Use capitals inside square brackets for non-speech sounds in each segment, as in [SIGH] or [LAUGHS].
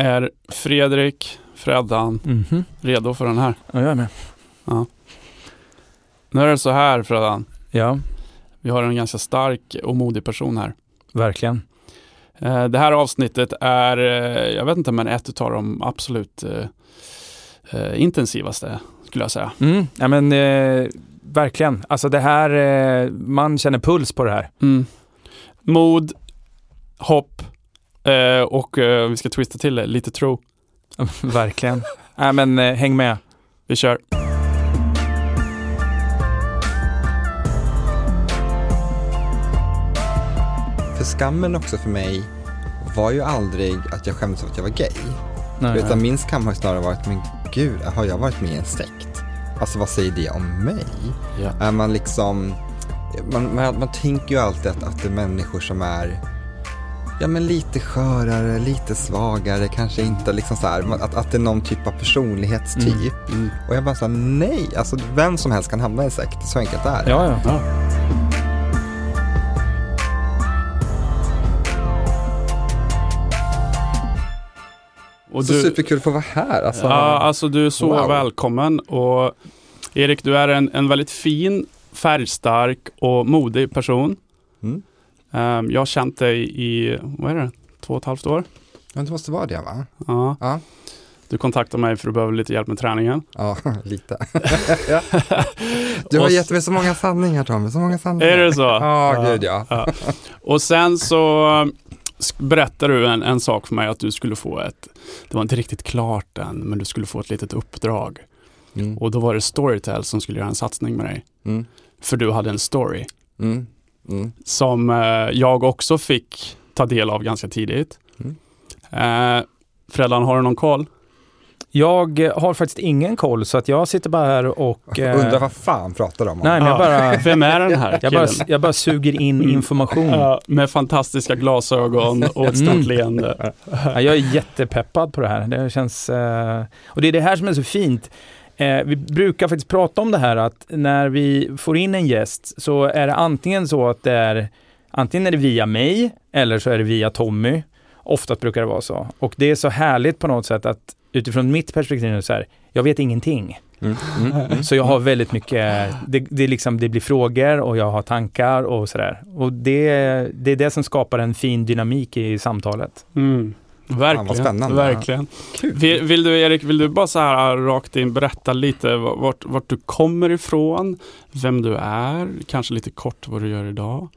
Är Fredrik, Freddan, Mhm. redo för den här? Ja, jag är med. Nu är det så här Freddan. Ja, Vi har en ganska stark och modig person här. verkligen. Eh, Det här avsnittet är, eh, jag vet inte, men ett av de absolut eh, intensivaste skulle jag säga. Mm. Ja, men eh, verkligen. Alltså det här, eh, man känner puls på det här. Mm. Mod, hopp eh, och eh, vi ska twista till det, lite tro. [LAUGHS] verkligen. Nej, men eh, häng med. Vi kör. För skammen också för mig var ju aldrig att jag skämdes för att jag var gay. Nej, Utan min skam har snarare varit, men gud, har jag varit med i en sekt? Alltså vad säger det om mig? Ja. Är man liksom, man, man, man tänker ju alltid att, att det är människor som är Ja men lite skörare, lite svagare, kanske inte liksom så här, att, att det är någon typ av personlighetstyp. Mm. Och jag bara sa nej, alltså vem som helst kan hamna i en sekt, så enkelt är det. Ja, ja. Ja. Och Så du, superkul att få vara här. Alltså, ja, alltså du är så Wow. välkommen och Erik, du är en, en väldigt fin, färgstark och modig person. Ehm, jag har känt dig i, vad är det, två och ett halvt år? Men det måste vara det va? Ja. Ja. Du kontaktade mig för att du behöver lite hjälp med träningen. Ja, [LAUGHS] lite. [LAUGHS] Du har gett mig så många sanningar Tommy, så många sanningar. Är det så? Ja, gud ja. Ja. Och sen så sk- berättade du en, en sak för mig att du skulle få ett, det var inte riktigt klart än, men du skulle få ett litet uppdrag. Mm. Och då var det Storytel som skulle göra en satsning med dig. Mm. För du hade en story Mm. Mm. som eh, jag också fick ta del av ganska tidigt. Mm. Eh, Fredan, har du någon koll? Jag har faktiskt ingen koll så att jag sitter bara här och... [LAUGHS] eh, Undrar vad fan pratar de om? Nej, men jag Ja. bara, [LAUGHS] Vem är den här [LAUGHS] jag bara, jag bara suger in information. Ja, med fantastiska glasögon och ett stort Mm. leende. Ja, jag är jättepeppad på det här. Det känns... Eh, och det är det här som är så fint. Eh, vi brukar faktiskt prata om det här att när vi får in en gäst så är det antingen så att det är antingen är det via mig eller så är det via Tommy. Oftast brukar det vara så. Och det är så härligt på något sätt att utifrån mitt perspektiv är så här, jag vet ingenting. Mm. Mm. Mm. Så jag har väldigt mycket, det, det, liksom, det blir frågor och jag har tankar och sådär. Och det, det är det som skapar en fin dynamik i samtalet. Mm. Verkligen. vad spännande. Verkligen. Kul. Vill, vill du Erik, vill du bara så här rakt in berätta lite vart, vart du kommer ifrån, vem du är, kanske lite kort vad du gör idag?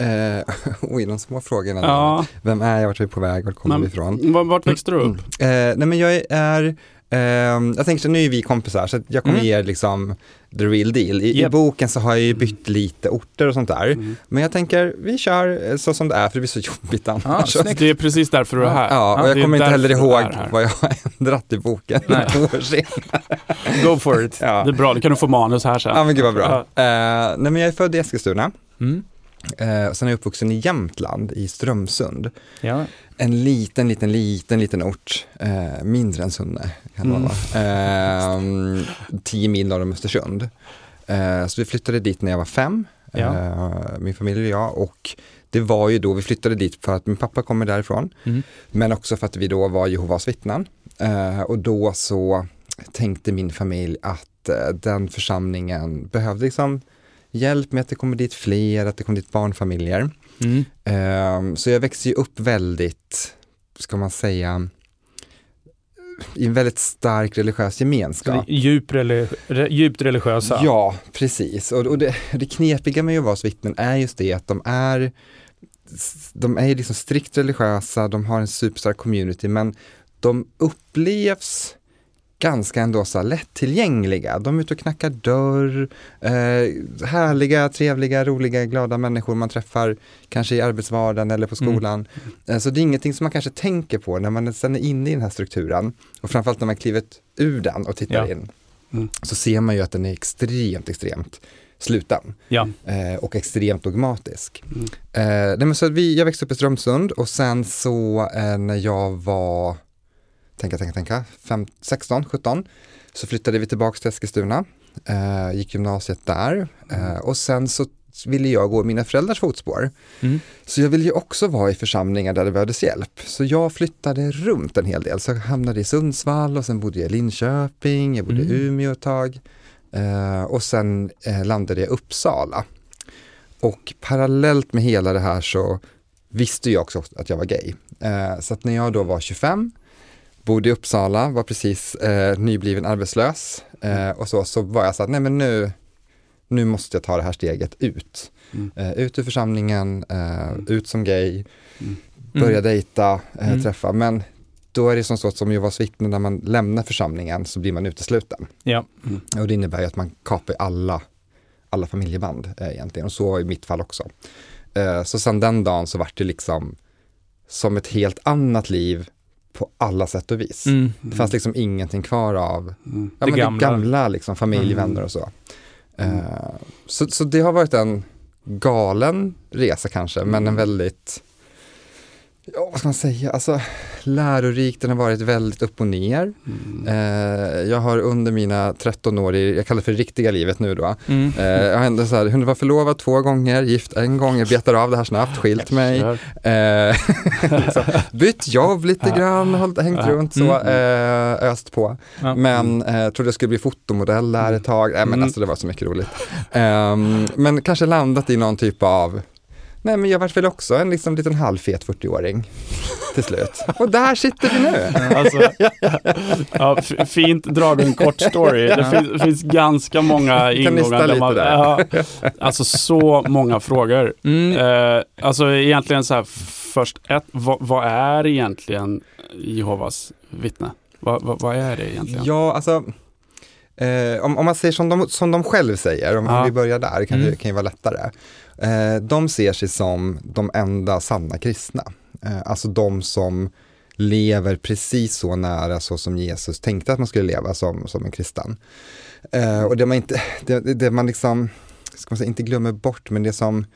Eh, [LAUGHS] oj, de små frågorna. Ja, Vem är jag, vart är vi på väg, vart kommer Men- vi ifrån? vart, växte du upp? Eh, nej men jag är, ehm, jag tänkte nu är vi kompisar så jag kommer Mm. ge er liksom the real deal. I, I Japp. boken så har jag ju bytt lite orter och sånt där. Mm. Men jag tänker, vi kör eh, så som det är för det blir så [LAUGHS] jobbigt annars. Ah. Det är precis därför du är här. Ja, och det jag kommer inte heller ihåg vad jag har [LAUGHS] ändrat i boken Nej. ett år senare. [LAUGHS] Go for it. Ja. Det är bra, då kan du få manus här sen. ja, men gud vad bra. Eh, nej men jag är född i Eskilstuna. Mm. Eh, sen är jag uppvuxen i Jämtland, i Strömsund. Ja. En liten, liten, liten, liten ort. Eh, mindre än Sunne, kan det Mm. Eh, tio mil norr om Östersund. Eh, så vi flyttade dit när jag var fem, Ja. eh, min familj och jag. Och det var ju då, vi flyttade dit för att min pappa kommer därifrån. Mm. Men också för att vi då var Jehovas vittnen. Eh, och då så tänkte min familj att eh, den församlingen behövde liksom hjälp med att det kommer dit fler, att det kommer dit barnfamiljer. Mm. Ehm, så jag växte ju upp väldigt, ska man säga, i en väldigt stark religiös gemenskap. Djup relig- re- djupt religiösa. Ja, precis. Och, och det, det knepiga med Jehovas vittnen är just det att de är de är liksom strikt religiösa, de har en superstark community, men de upplevs ganska ändå så lättillgängliga. De är ute och knackar dörr, eh, härliga, trevliga, roliga, glada människor man träffar kanske i arbetsvardagen eller på Mm. skolan. Eh, så det är ingenting som man kanske tänker på när man sen är inne i den här strukturen och framförallt när man klivit ur den och tittar Ja. in. Mm. Så ser man ju att den är extremt, extremt sluten Ja. eh, och extremt dogmatisk. Mm. Eh, nej men så vi, jag växte upp i Strömsund och sen så eh, när jag var, tänka, tänka, tänka, fem, 16, 17, så flyttade vi tillbaka till Eskilstuna, eh, gick gymnasiet där eh, och sen så ville jag gå i mina föräldrars fotspår. Mm. Så jag ville ju också vara i församlingar där det behövdes hjälp. Så jag flyttade runt en hel del. Så jag hamnade i Sundsvall och sen bodde jag i Linköping, jag bodde i Mm. Umeå ett tag. Eh, och sen eh, landade jag i Uppsala. Och parallellt med hela det här så visste jag också att jag var gay. Eh, så att när jag då var 25, bodde i Uppsala, var precis eh, nybliven arbetslös eh, och så, så var jag så att nej men nu, nu måste jag ta det här steget ut. Mm. Eh, ut ur församlingen, eh, ut som gay, Mm. börja dejta, eh, Mm. träffa. Men då är det som så som Jehovas vittne, när man lämnar församlingen så blir man utesluten. Ja. Och det innebär ju att man kapar alla, alla familjeband eh, egentligen och så i mitt fall också. Eh, så sen den dagen så vart det liksom som ett helt annat liv på alla sätt och vis. Mm. Det fanns liksom ingenting kvar av Mm. ja, Det gamla. det gamla liksom, familj, Mm. vänner och så. Mm. Eh, så. Så det har varit en galen resa kanske, men en Mm. väldigt, ja vad ska man säga, alltså lärorikt, den har varit väldigt upp och ner. Mm. Eh, jag har under mina 13 år i, jag kallar det för riktiga livet nu då, Mm. eh, jag har ändå så här, hunnit vara förlovad två gånger, gift en gång, jag betar av det här snabbt, skilt mig, eh, [LAUGHS] liksom, bytt jobb lite grann, hållit, hängt runt så, Mm. eh, öst på. Men eh, trodde jag skulle bli fotomodell där ett tag. Nej men Mm. alltså det var så mycket roligt. Ehm, men kanske landat i någon typ av, nej men jag vart väl också en liksom liten halvfet 40-åring till slut. Och där sitter vi nu. Alltså, ja, fint dragen kort story. Det finns, finns ganska många ingångar. lite man, där. ja, alltså så många frågor. Mm. Eh, alltså egentligen så här, först ett, vad, vad är egentligen Jehovas vittne? Vad, vad, vad är det egentligen? Ja, alltså eh, om, om man säger som de, som de själv säger, om, Ja. om vi börjar där kan, Mm. det, kan ju vara lättare. Eh, de ser sig som de enda sanna kristna. Eh, alltså de som lever precis så nära så som Jesus tänkte att man skulle leva som, som en kristen. Eh, och det man inte, [LAUGHS] det, det- man liksom, ska man säga, inte glömmer bort, men det som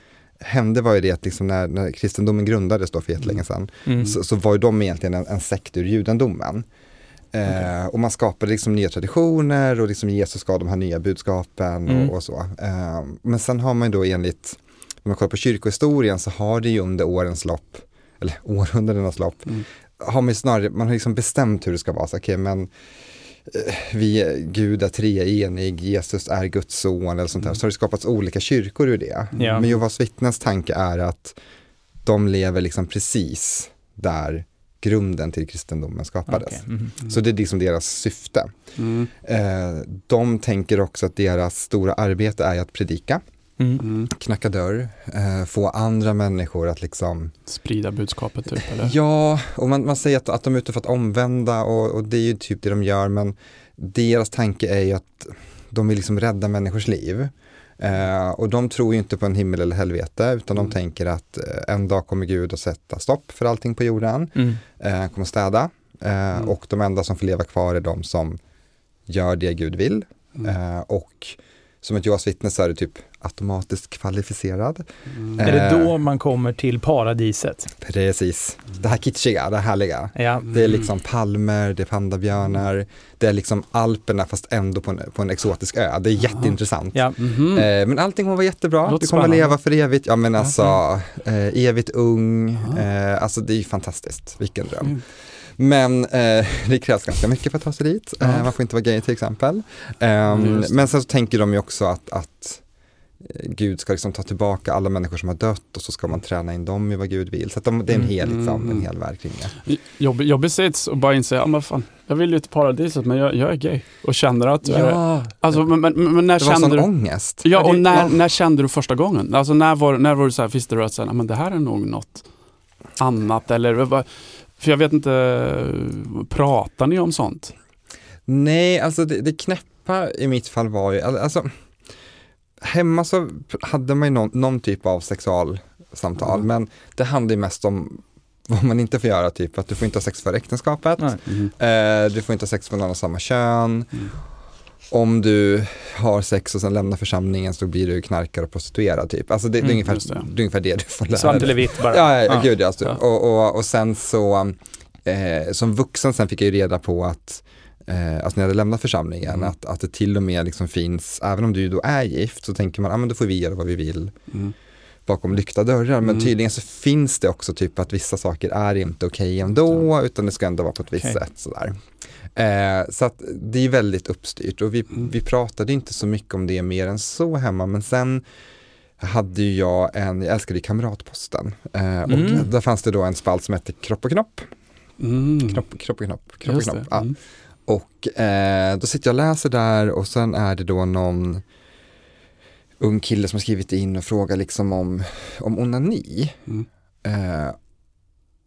hände var ju det att liksom när, när kristendomen grundades då för jättelänge sedan, Mm. så, så var ju de egentligen en, en sekt ur judendomen. Eh, och man skapade liksom nya traditioner och liksom Jesus gav de här nya budskapen Mm. och, och så. Eh, men sen har man ju då enligt, om man kollar på kyrkohistorien så har det ju under årens lopp, eller [LAUGHS] århundradenas lopp, Mm. har man ju snarare, man har liksom bestämt hur det ska vara. Så, okay, men eh, vi, Gud är treenig, Jesus är Guds son eller sånt där. Mm. Så har det skapats olika kyrkor ur det. Ja. Men Jehovas vittnens tanke är att de lever liksom precis där grunden till kristendomen skapades. Okej. Mhm. Så det är liksom deras syfte. Mm. Eh, de tänker också att deras stora arbete är att predika, Mm. Mm. knacka dörr, eh, få andra människor att liksom Sprida budskapet typ, eller? Ja, och man, man säger att, att de är ute för att omvända och, och det är ju typ det de gör men deras tanke är ju att de vill liksom rädda människors liv. Eh, och de tror ju inte på en himmel eller helvete utan de Mm. tänker att eh, en dag kommer Gud att sätta stopp för allting på jorden, Mm. eh, kommer städa eh, Mm. och de enda som får leva kvar är de som gör det Gud vill. Mm. Eh, och som ett Jehovas vittne så är du typ automatiskt kvalificerad. Mm. Är det Eh. då man kommer till paradiset? Precis, det här kitschiga, det här härliga. Ja. Det är Mm. liksom palmer, det är pandabjörnar, det är liksom Alperna fast ändå på en, på en exotisk ö. Det är jätteintressant. Ja. Mhm. Eh, men allting kommer vara jättebra, Låter du kommer att spännande. leva för evigt. Ja men alltså, eh, evigt ung, eh, alltså det är ju fantastiskt, vilken dröm. Mm. Men eh, [LAUGHS] det krävs ganska mycket för att ta sig dit. Eh, Ja. man får inte vara gay till exempel. Det. men sen så tänker de ju också att, att eh, Gud ska liksom ta tillbaka alla människor som har dött och så ska man träna in dem i vad Gud vill. Så de, det är en hel, liksom, en Mm. hel värld kring det. Jobbig, jobbig sits och bara inse, ja men fan, jag vill ju till paradiset men jag, jag är gay. Och känner att du är... Ja, Alltså, men, men, men när det var sån du... ångest. Ja, och när, när kände du första gången? Alltså när var, när var du så här, visste du att så här, "Ja, men det här är nog något annat eller vad- för jag vet inte, pratar ni om sånt? Nej, alltså det, det knäppa i mitt fall var ju, alltså hemma så hade man ju någon, någon typ av sexualsamtal, Mm. men det handlar ju mest om vad man inte får göra, typ att du får inte ha sex före äktenskapet, Nej. eh, du får inte ha sex med någon av samma kön, Mm. Om du har sex och sen lämnar församlingen så blir du knarkare och prostituerad typ. Alltså det, det, är, Mm, ungefär, det. det. är ungefär det du får lära Svart dig. eller vitt bara. Ja, ja, Ja. gud. Alltså. Ja. Och, och, och sen så, eh, som vuxen sen fick jag ju reda på att eh, alltså när jag hade lämnat församlingen, Mm. att, att det till och med liksom finns, även om du då är gift, så tänker man, ah, men då får vi göra vad vi vill Mm. bakom lyckta dörrar. Men Mm. tydligen så finns det också typ att vissa saker är inte okej ändå, utan det ska ändå vara på ett visst Okej. sätt. Sådär. Eh, så att det är väldigt uppstyrt och vi, Mm. vi pratade inte så mycket om det mer än så hemma, men sen hade jag en, jag älskade Kamratposten eh, och Mm. där fanns det då en spalt som hette Kropp och knopp. Mm. Knopp, kropp och knopp, kropp och knopp. Ja. Mm. Och eh, då sitter jag och läser där och sen är det då någon ung kille som har skrivit in och frågar liksom om, om onani. Mm. Eh,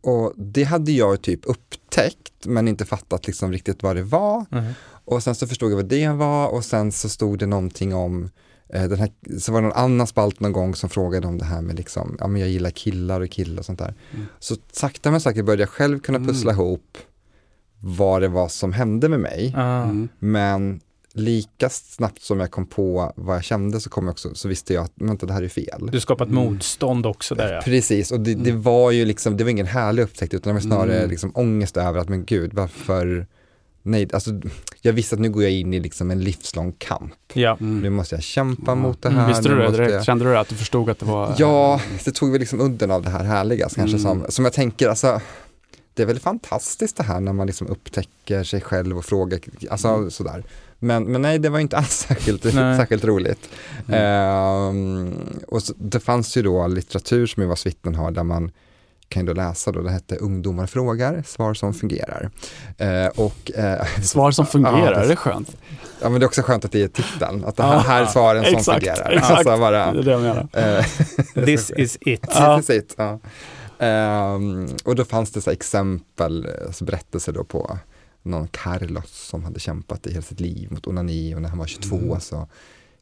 och det hade jag typ upptäckt men inte fattat liksom riktigt vad det var. Mm. Och sen så förstod jag vad det var och sen så stod det någonting om eh, den här, så var det någon annan spalt någon gång som frågade om det här med liksom, ja men jag gillar killar och killar och sånt där. Mm. Så sakta men säkert började jag själv kunna Mm. pussla ihop vad det var som hände med mig. Ah. Mm. Men lika snabbt som jag kom på vad jag kände så, kom jag också, så visste jag att vänta, det här är fel. Du skapat Mm. motstånd också där ja. Precis, och det, det Mm. var ju liksom, det var ingen härlig upptäckt utan det var snarare Mm. liksom ångest över att men gud, varför, nej, alltså jag visste att nu går jag in i liksom en livslång kamp. Ja. Nu Mm. måste jag kämpa Ja. mot det Mm. här. Visste nu du det direkt? jag... Kände du det att du förstod att det var? Ja, det tog väl liksom udden av det här härliga kanske Mm. som, som jag tänker, alltså det är väl fantastiskt det här när man liksom upptäcker sig själv och frågar, alltså Mm. sådär. Men, men nej, det var inte alls [LAUGHS] särskilt, särskilt roligt. Mm. Ehm, och så, det fanns ju då litteratur som Jehovas vittnen har där man kan ju då läsa då, det hette Ungdomar frågar, svar som fungerar. Eh, och, eh, [LAUGHS] Svar som fungerar, Ja, det- det är skönt. ja men det är också skönt att det är titeln, att det här, här är svaren som exakt, fungerar. exakt. Alltså bara, Det är det jag menar. eh, [LAUGHS] This is it. Ja. Precis, ja. Ehm, och då fanns det så här exempel, alltså berättelser då på någon Carlos som hade kämpat i hela sitt liv mot onani och när han var 22 Mm. så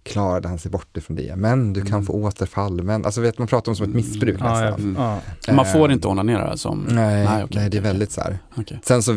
klarade han sig bort ifrån det. Men du kan Mm. få återfall, men alltså vet man pratar om som ett missbruk Ja, ja. nästan. Ja. Man får Ehm, inte onanera som... Nej, Nej, nej, okej, det är väldigt så här. Okej. Sen så,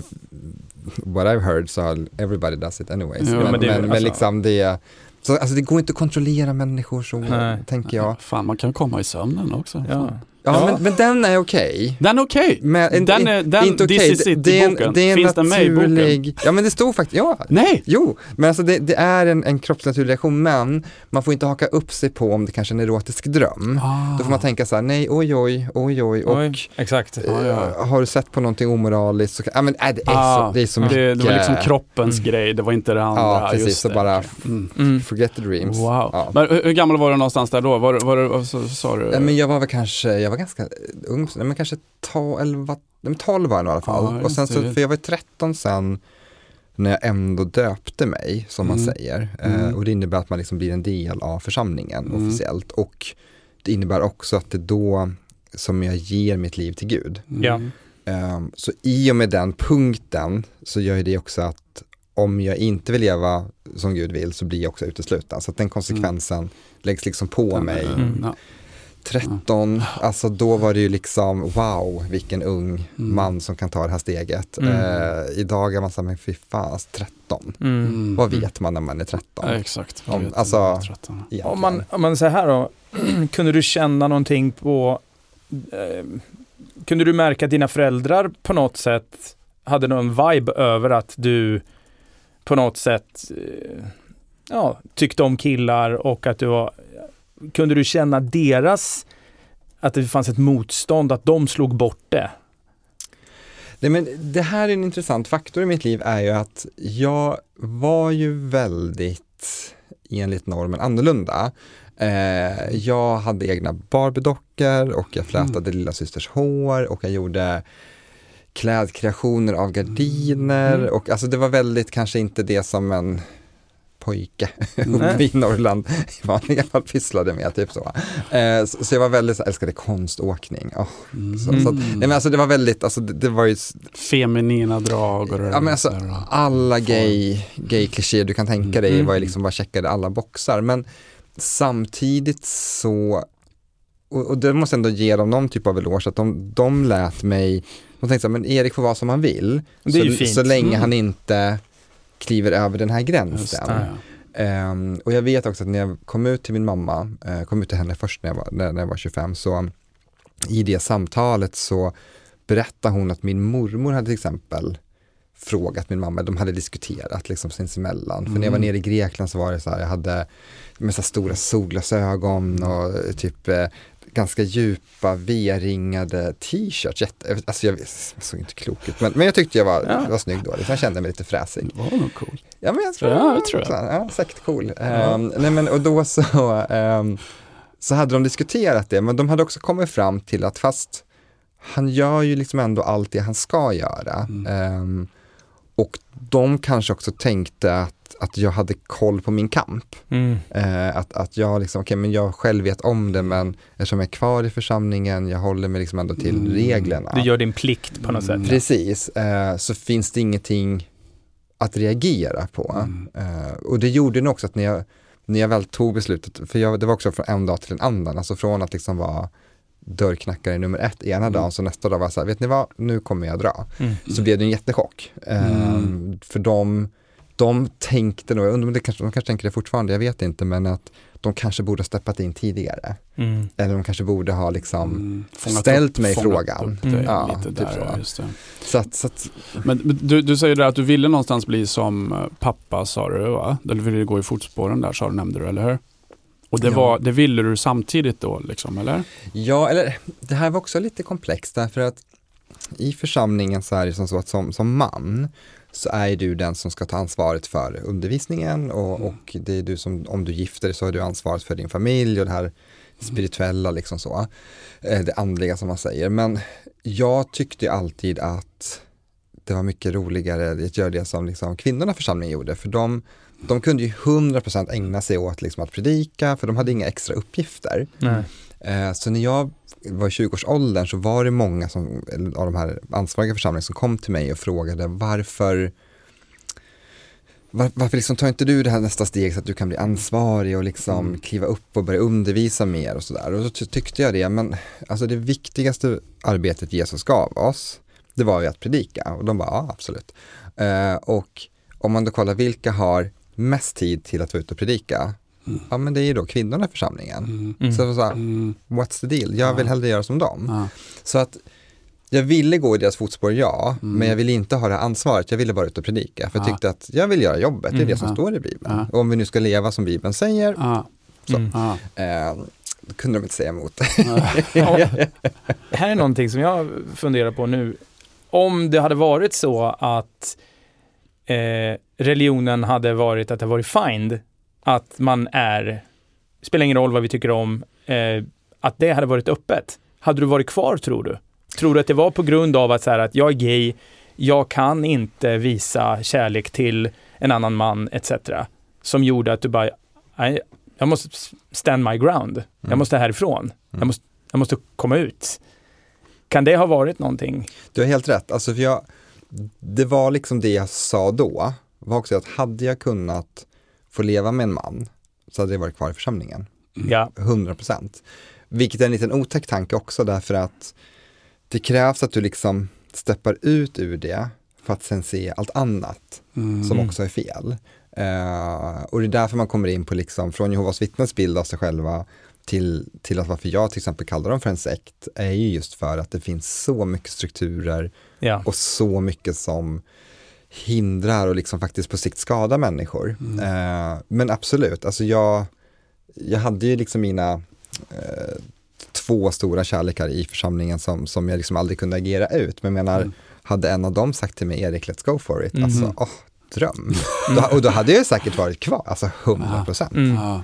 what I've heard så everybody does it anyways. Jo, men, men men, det men, alltså- liksom det, så, alltså det går inte att kontrollera människor så, Nej. tänker jag. Fan, man kan komma i sömnen också. Ja. Ja, Ja. Men, men den är okej. Den är okej. Men, Den är- den- inte this okej. is it det, är en- boken. det är en Finns den med i boken? naturlig, ja men det stod faktiskt, ja, Nej! jo, men alltså det, det är en, en kroppsnaturlig reaktion, men man får inte haka upp sig på om det kanske är en erotisk dröm. Ah. Då får man tänka så här, nej, oj, oj, oj, oj, och Oj, exakt. Ja, ja. eh, har du sett på någonting omoraliskt så kan, ja men äh, det, är Ah, så, det är så det, mycket. det var liksom kroppens Mm. grej, det var inte det andra. Ja, precis, just så det. bara Mm. Mm. forget the dreams. Wow. Ja. Men hur, hur gammal var du någonstans där då? Var, du- var, du- vad så, sa du? Nej, Men jag var väl kanske, jag var ganska ung, nej, men kanske 12, 11, nej, men 12 var jag nog i alla fall. Ja, och sen så, för jag var 13 sen när jag ändå döpte mig, som man Mm. säger. Mm. Eh, och det innebär att man liksom blir en del av församlingen Mm. officiellt. Och det innebär också att det är då som jag ger mitt liv till Gud. Mm. Ehm, så i och med den punkten så gör det också att om jag inte vill leva som Gud vill så blir jag också utesluten. Så att den konsekvensen läggs liksom på mig. Mm. Ja. 13, alltså då var det ju liksom wow, vilken ung Mm. man som kan ta det här steget. Mm. Eh, idag är man såhär, men fy fan, 13. Mm. Mm. Vad vet man när man är 13? Ja, exakt. Om- alltså- tretton. egentligen? Om man, om man säger här då, [CLEARS THROAT] kunde du känna någonting på, eh, kunde du märka att dina föräldrar på något sätt hade någon vibe över att du på något sätt eh, ja, tyckte om killar och att du var, kunde du känna deras, att det fanns ett motstånd, att de slog bort det? Nej, men det här är en intressant faktor i mitt liv är ju att jag var ju väldigt enligt normen annorlunda. Eh, jag hade egna Barbiedockor och jag flätade lilla systers hår och jag gjorde klädkreationer av gardiner Mm. och alltså det var väldigt kanske inte det som en pojke [LAUGHS] Mm. uppe i Norrland [LAUGHS] i vanliga fall pysslade med, typ så. Eh, så, så jag var väldigt, så, älskade konståkning. Åh, Mm. så, så att, nej, men alltså det var väldigt, alltså det, det var ju Feminina drag och Ja, men alltså, alla gay, gay klichéer du kan tänka dig Mm. var ju liksom bara checkade alla boxar. Men samtidigt så, och, och det måste jag ändå ge dem någon typ av eloge, att de, de lät mig, de tänkte så här, men Erik får vara som han vill. Det är så, ju fint. så länge Mm. han inte kliver över den här gränsen. Ehm, och jag vet också att när jag kom ut till min mamma, eh, kom ut till henne först när jag var, när, när jag var 25, så i det samtalet så berättade hon att min mormor hade till exempel frågat min mamma, de hade diskuterat liksom sinsemellan. För när jag var nere i Grekland så var det så här, jag hade med så stora solglasögon och typ eh, ganska djupa V-ringade t-shirts. Alltså jag såg inte klok ut, men, men jag tyckte jag var, Ja. var snygg då. Liksom. Jag kände mig lite fräsig. Det var nog cool. Ja, men jag tror, Ja, det tror jag. Ja, säkert cool. Ehm, nej, men, och då så, ehm, så hade de diskuterat det, men de hade också kommit fram till att fast han gör ju liksom ändå allt det han ska göra. Ehm, och de kanske också tänkte att, att jag hade koll på min kamp. Mm. Eh, att, att jag liksom, okej men jag själv vet om det men eftersom jag är kvar i församlingen, jag håller mig liksom ändå till Mm. reglerna. Du gör din plikt på något Mm. sätt. Precis, eh, så finns det ingenting att reagera på. Mm. Eh, och det gjorde nog också att när jag, när jag väl tog beslutet, för jag, det var också från en dag till en annan, alltså från att liksom vara dörrknackare nummer ett ena Mm. dagen, så nästa dag var jag så här, vet ni vad, nu kommer jag dra. Mm. Så blev det en jättechock. Mm. För de, de tänkte nog, jag undrar om det kanske, de kanske tänker det fortfarande, jag vet inte, men att de kanske borde ha steppat in tidigare. Mm. Eller de kanske borde ha liksom, Mm. Ställt upp- mig frågan. Mm. Ja, lite typ där, så. ja, just det. så att, så att Men men du, du säger där att du ville någonstans bli som eh, pappa sa du va? Eller ville du gå i fotspåren där sa du, nämnde du, eller hur? Och det, Ja. var, det ville du samtidigt då liksom, eller? Ja, eller det här var också lite komplext därför att i församlingen så är det som så att som, som man så är du den som ska ta ansvaret för undervisningen och, och det är du som, om du gifter dig så har du ansvaret för din familj och det här spirituella liksom så. Eh, Det andliga som man säger. Men jag tyckte alltid att det var mycket roligare att göra det som liksom kvinnorna i församlingen gjorde för de, de kunde ju 100% ägna sig åt liksom att predika för de hade inga extra uppgifter. Nej. Eh, Så när jag var i 20-årsåldern så var det många som, av de här ansvariga församlingarna som kom till mig och frågade varför var, varför liksom tar inte du det här nästa steg så att du kan bli ansvarig och liksom Mm. kliva upp och börja undervisa mer och sådär. Och ty- tyckte jag det, men alltså det viktigaste arbetet Jesus gav oss, det var ju att predika. Och de bara, ja absolut. Eh, och om man då kollar vilka har mest tid till att vara ute och predika, Mm. ja men det är ju då kvinnorna i församlingen. Mm. Mm. Så, så här, Mm. what's the deal? Jag vill Ja. hellre göra som dem. Ja. Så att jag ville gå i deras fotspår, ja, Mm. men jag ville inte ha det här ansvaret, jag ville bara ut och predika. För jag Ja. tyckte att jag vill göra jobbet, det är Mm. det som Ja. står i Bibeln. Ja. Och om vi nu ska leva som Bibeln säger, Ja. Så. Mm. Ja. eh, då kunde de inte säga emot. Ja, [LAUGHS] här är någonting som jag funderar på nu. Om det hade varit så att eh, religionen hade varit att det varit find, att man är, spelar ingen roll vad vi tycker om, eh, att det hade varit öppet. Hade du varit kvar tror du? Tror du att det var på grund av att, så här, att jag är gay, jag kan inte visa kärlek till en annan man etc. Som gjorde att du bara, "Nej, jag måste stand my ground. Jag Mm. måste härifrån. Mm. Jag, måste, jag måste komma ut. Kan det ha varit någonting? Du har helt rätt, alltså för jag, det var liksom det jag sa då, var också att hade jag kunnat få leva med en man så hade jag varit kvar i församlingen. Mm. Ja. 100%. Vilket är en liten otäck tanke också därför att det krävs att du liksom steppar ut ur det för att sen se allt annat Mm. som också är fel. Eh, och det är därför man kommer in på liksom från Jehovas vittnens bild av sig själva till, till att varför jag till exempel kallar dem för en sekt är ju just för att det finns så mycket strukturer Ja. och så mycket som hindrar och liksom faktiskt på sikt skadar människor. Mm. Eh, men absolut, alltså jag, jag hade ju liksom mina eh, två stora kärlekar i församlingen som, som jag liksom aldrig kunde agera ut. Men menar, Mm. hade en av dem sagt till mig, Erik, let's go for it, Mhm. alltså, åh, dröm. Då, och då hade jag säkert varit kvar, alltså 100 procent. Mm. Ja.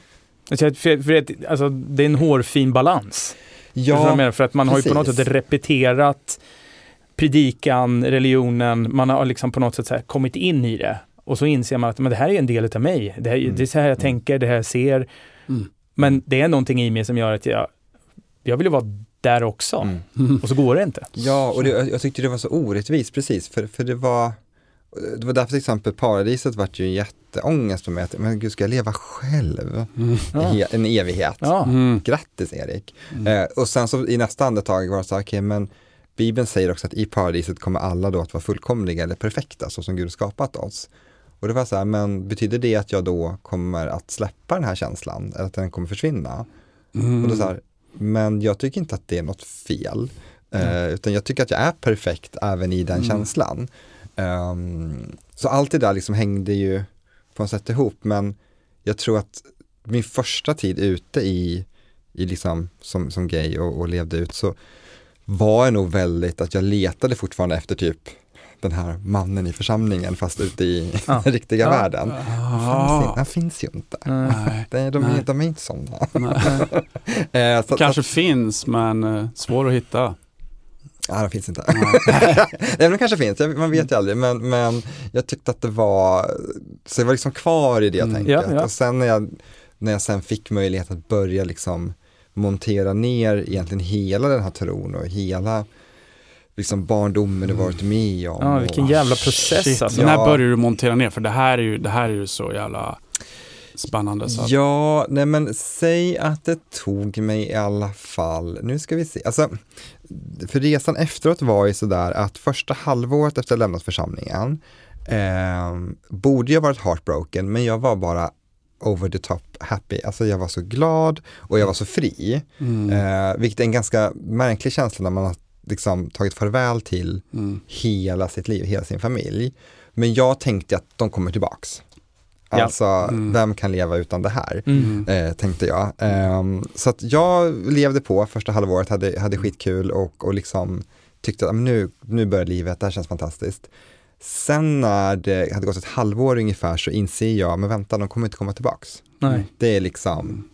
För, för det, alltså, det är en hårfin balans. Ja, menar? För att man har ju på något precis. sätt repeterat predikan, religionen, man har liksom på något sätt så här kommit in i det. Och så inser man att men det här är en del av mig. Det, här, Mm. det är så här jag tänker, det här jag ser. Mm. Men det är någonting i mig som gör att jag, jag vill ju vara där också. Mm. Mm. Och så går det inte. Ja, och det, jag tyckte det var så orättvist, precis, för, för det var det var därför till exempel paradiset vart ju en jätteångest för mig, att, men gud ska jag leva själv Mm. Ja. en evighet? Ja. Mm. Grattis Erik! Mm. Eh, och sen så i nästa andetag var det så här, okej men Bibeln säger också att i paradiset kommer alla då att vara fullkomliga eller perfekta så som Gud skapat oss. Och det var så här, men betyder det att jag då kommer att släppa den här känslan, eller att den kommer försvinna? Mm. Och då så här, men jag tycker inte att det är något fel, eh, utan jag tycker att jag är perfekt även i den Mm. känslan. Ehm, så allt det där liksom hängde ju på något sätt ihop men jag tror att min första tid ute i, i liksom, som, som gay och, och levde ut så var jag nog väldigt att jag letade fortfarande efter typ den här mannen i församlingen fast ute i Ja. [LAUGHS] den riktiga Ja. världen. Han, finns, han finns ju inte. Nej. [LAUGHS] De, de, Nej. är, de är inte sådana. Nej. [LAUGHS] Eh, så, Kanske finns men eh, svår att hitta. Ja, de finns inte. Nej, men de kanske finns, man vet ju aldrig. Men, men jag tyckte att det var, så jag var liksom kvar i det Mm. tänket. Ja, ja. Och sen när jag, när jag sen fick möjlighet att börja liksom montera ner egentligen hela den här tron och hela liksom barndomen du varit med om. Ja, vilken och, jävla process Shit, alltså. Ja. När började du montera ner? För det här är ju, det här är ju så jävla spännande. Så Ja, nej men säg att det tog mig i alla fall, nu ska vi se, alltså för resan efteråt var ju sådär att första halvåret efter att jag lämnat församlingen eh, borde jag varit heartbroken men jag var bara over the top happy, alltså jag var så glad och jag var så fri, mm, eh, vilket är en ganska märklig känsla när man har liksom tagit farväl till mm, hela sitt liv, hela sin familj. Men jag tänkte att de kommer tillbaks. Ja. Alltså, Mm. vem kan leva utan det här? Mm. Eh, tänkte jag. Ehm, så att jag levde på första halvåret, hade, hade skitkul och, och liksom tyckte att "Ah, men nu, nu börjar livet, det här känns fantastiskt. Sen när det hade gått ett halvår ungefär så inser jag, men vänta, de kommer inte komma tillbaks. Nej. Det är liksom,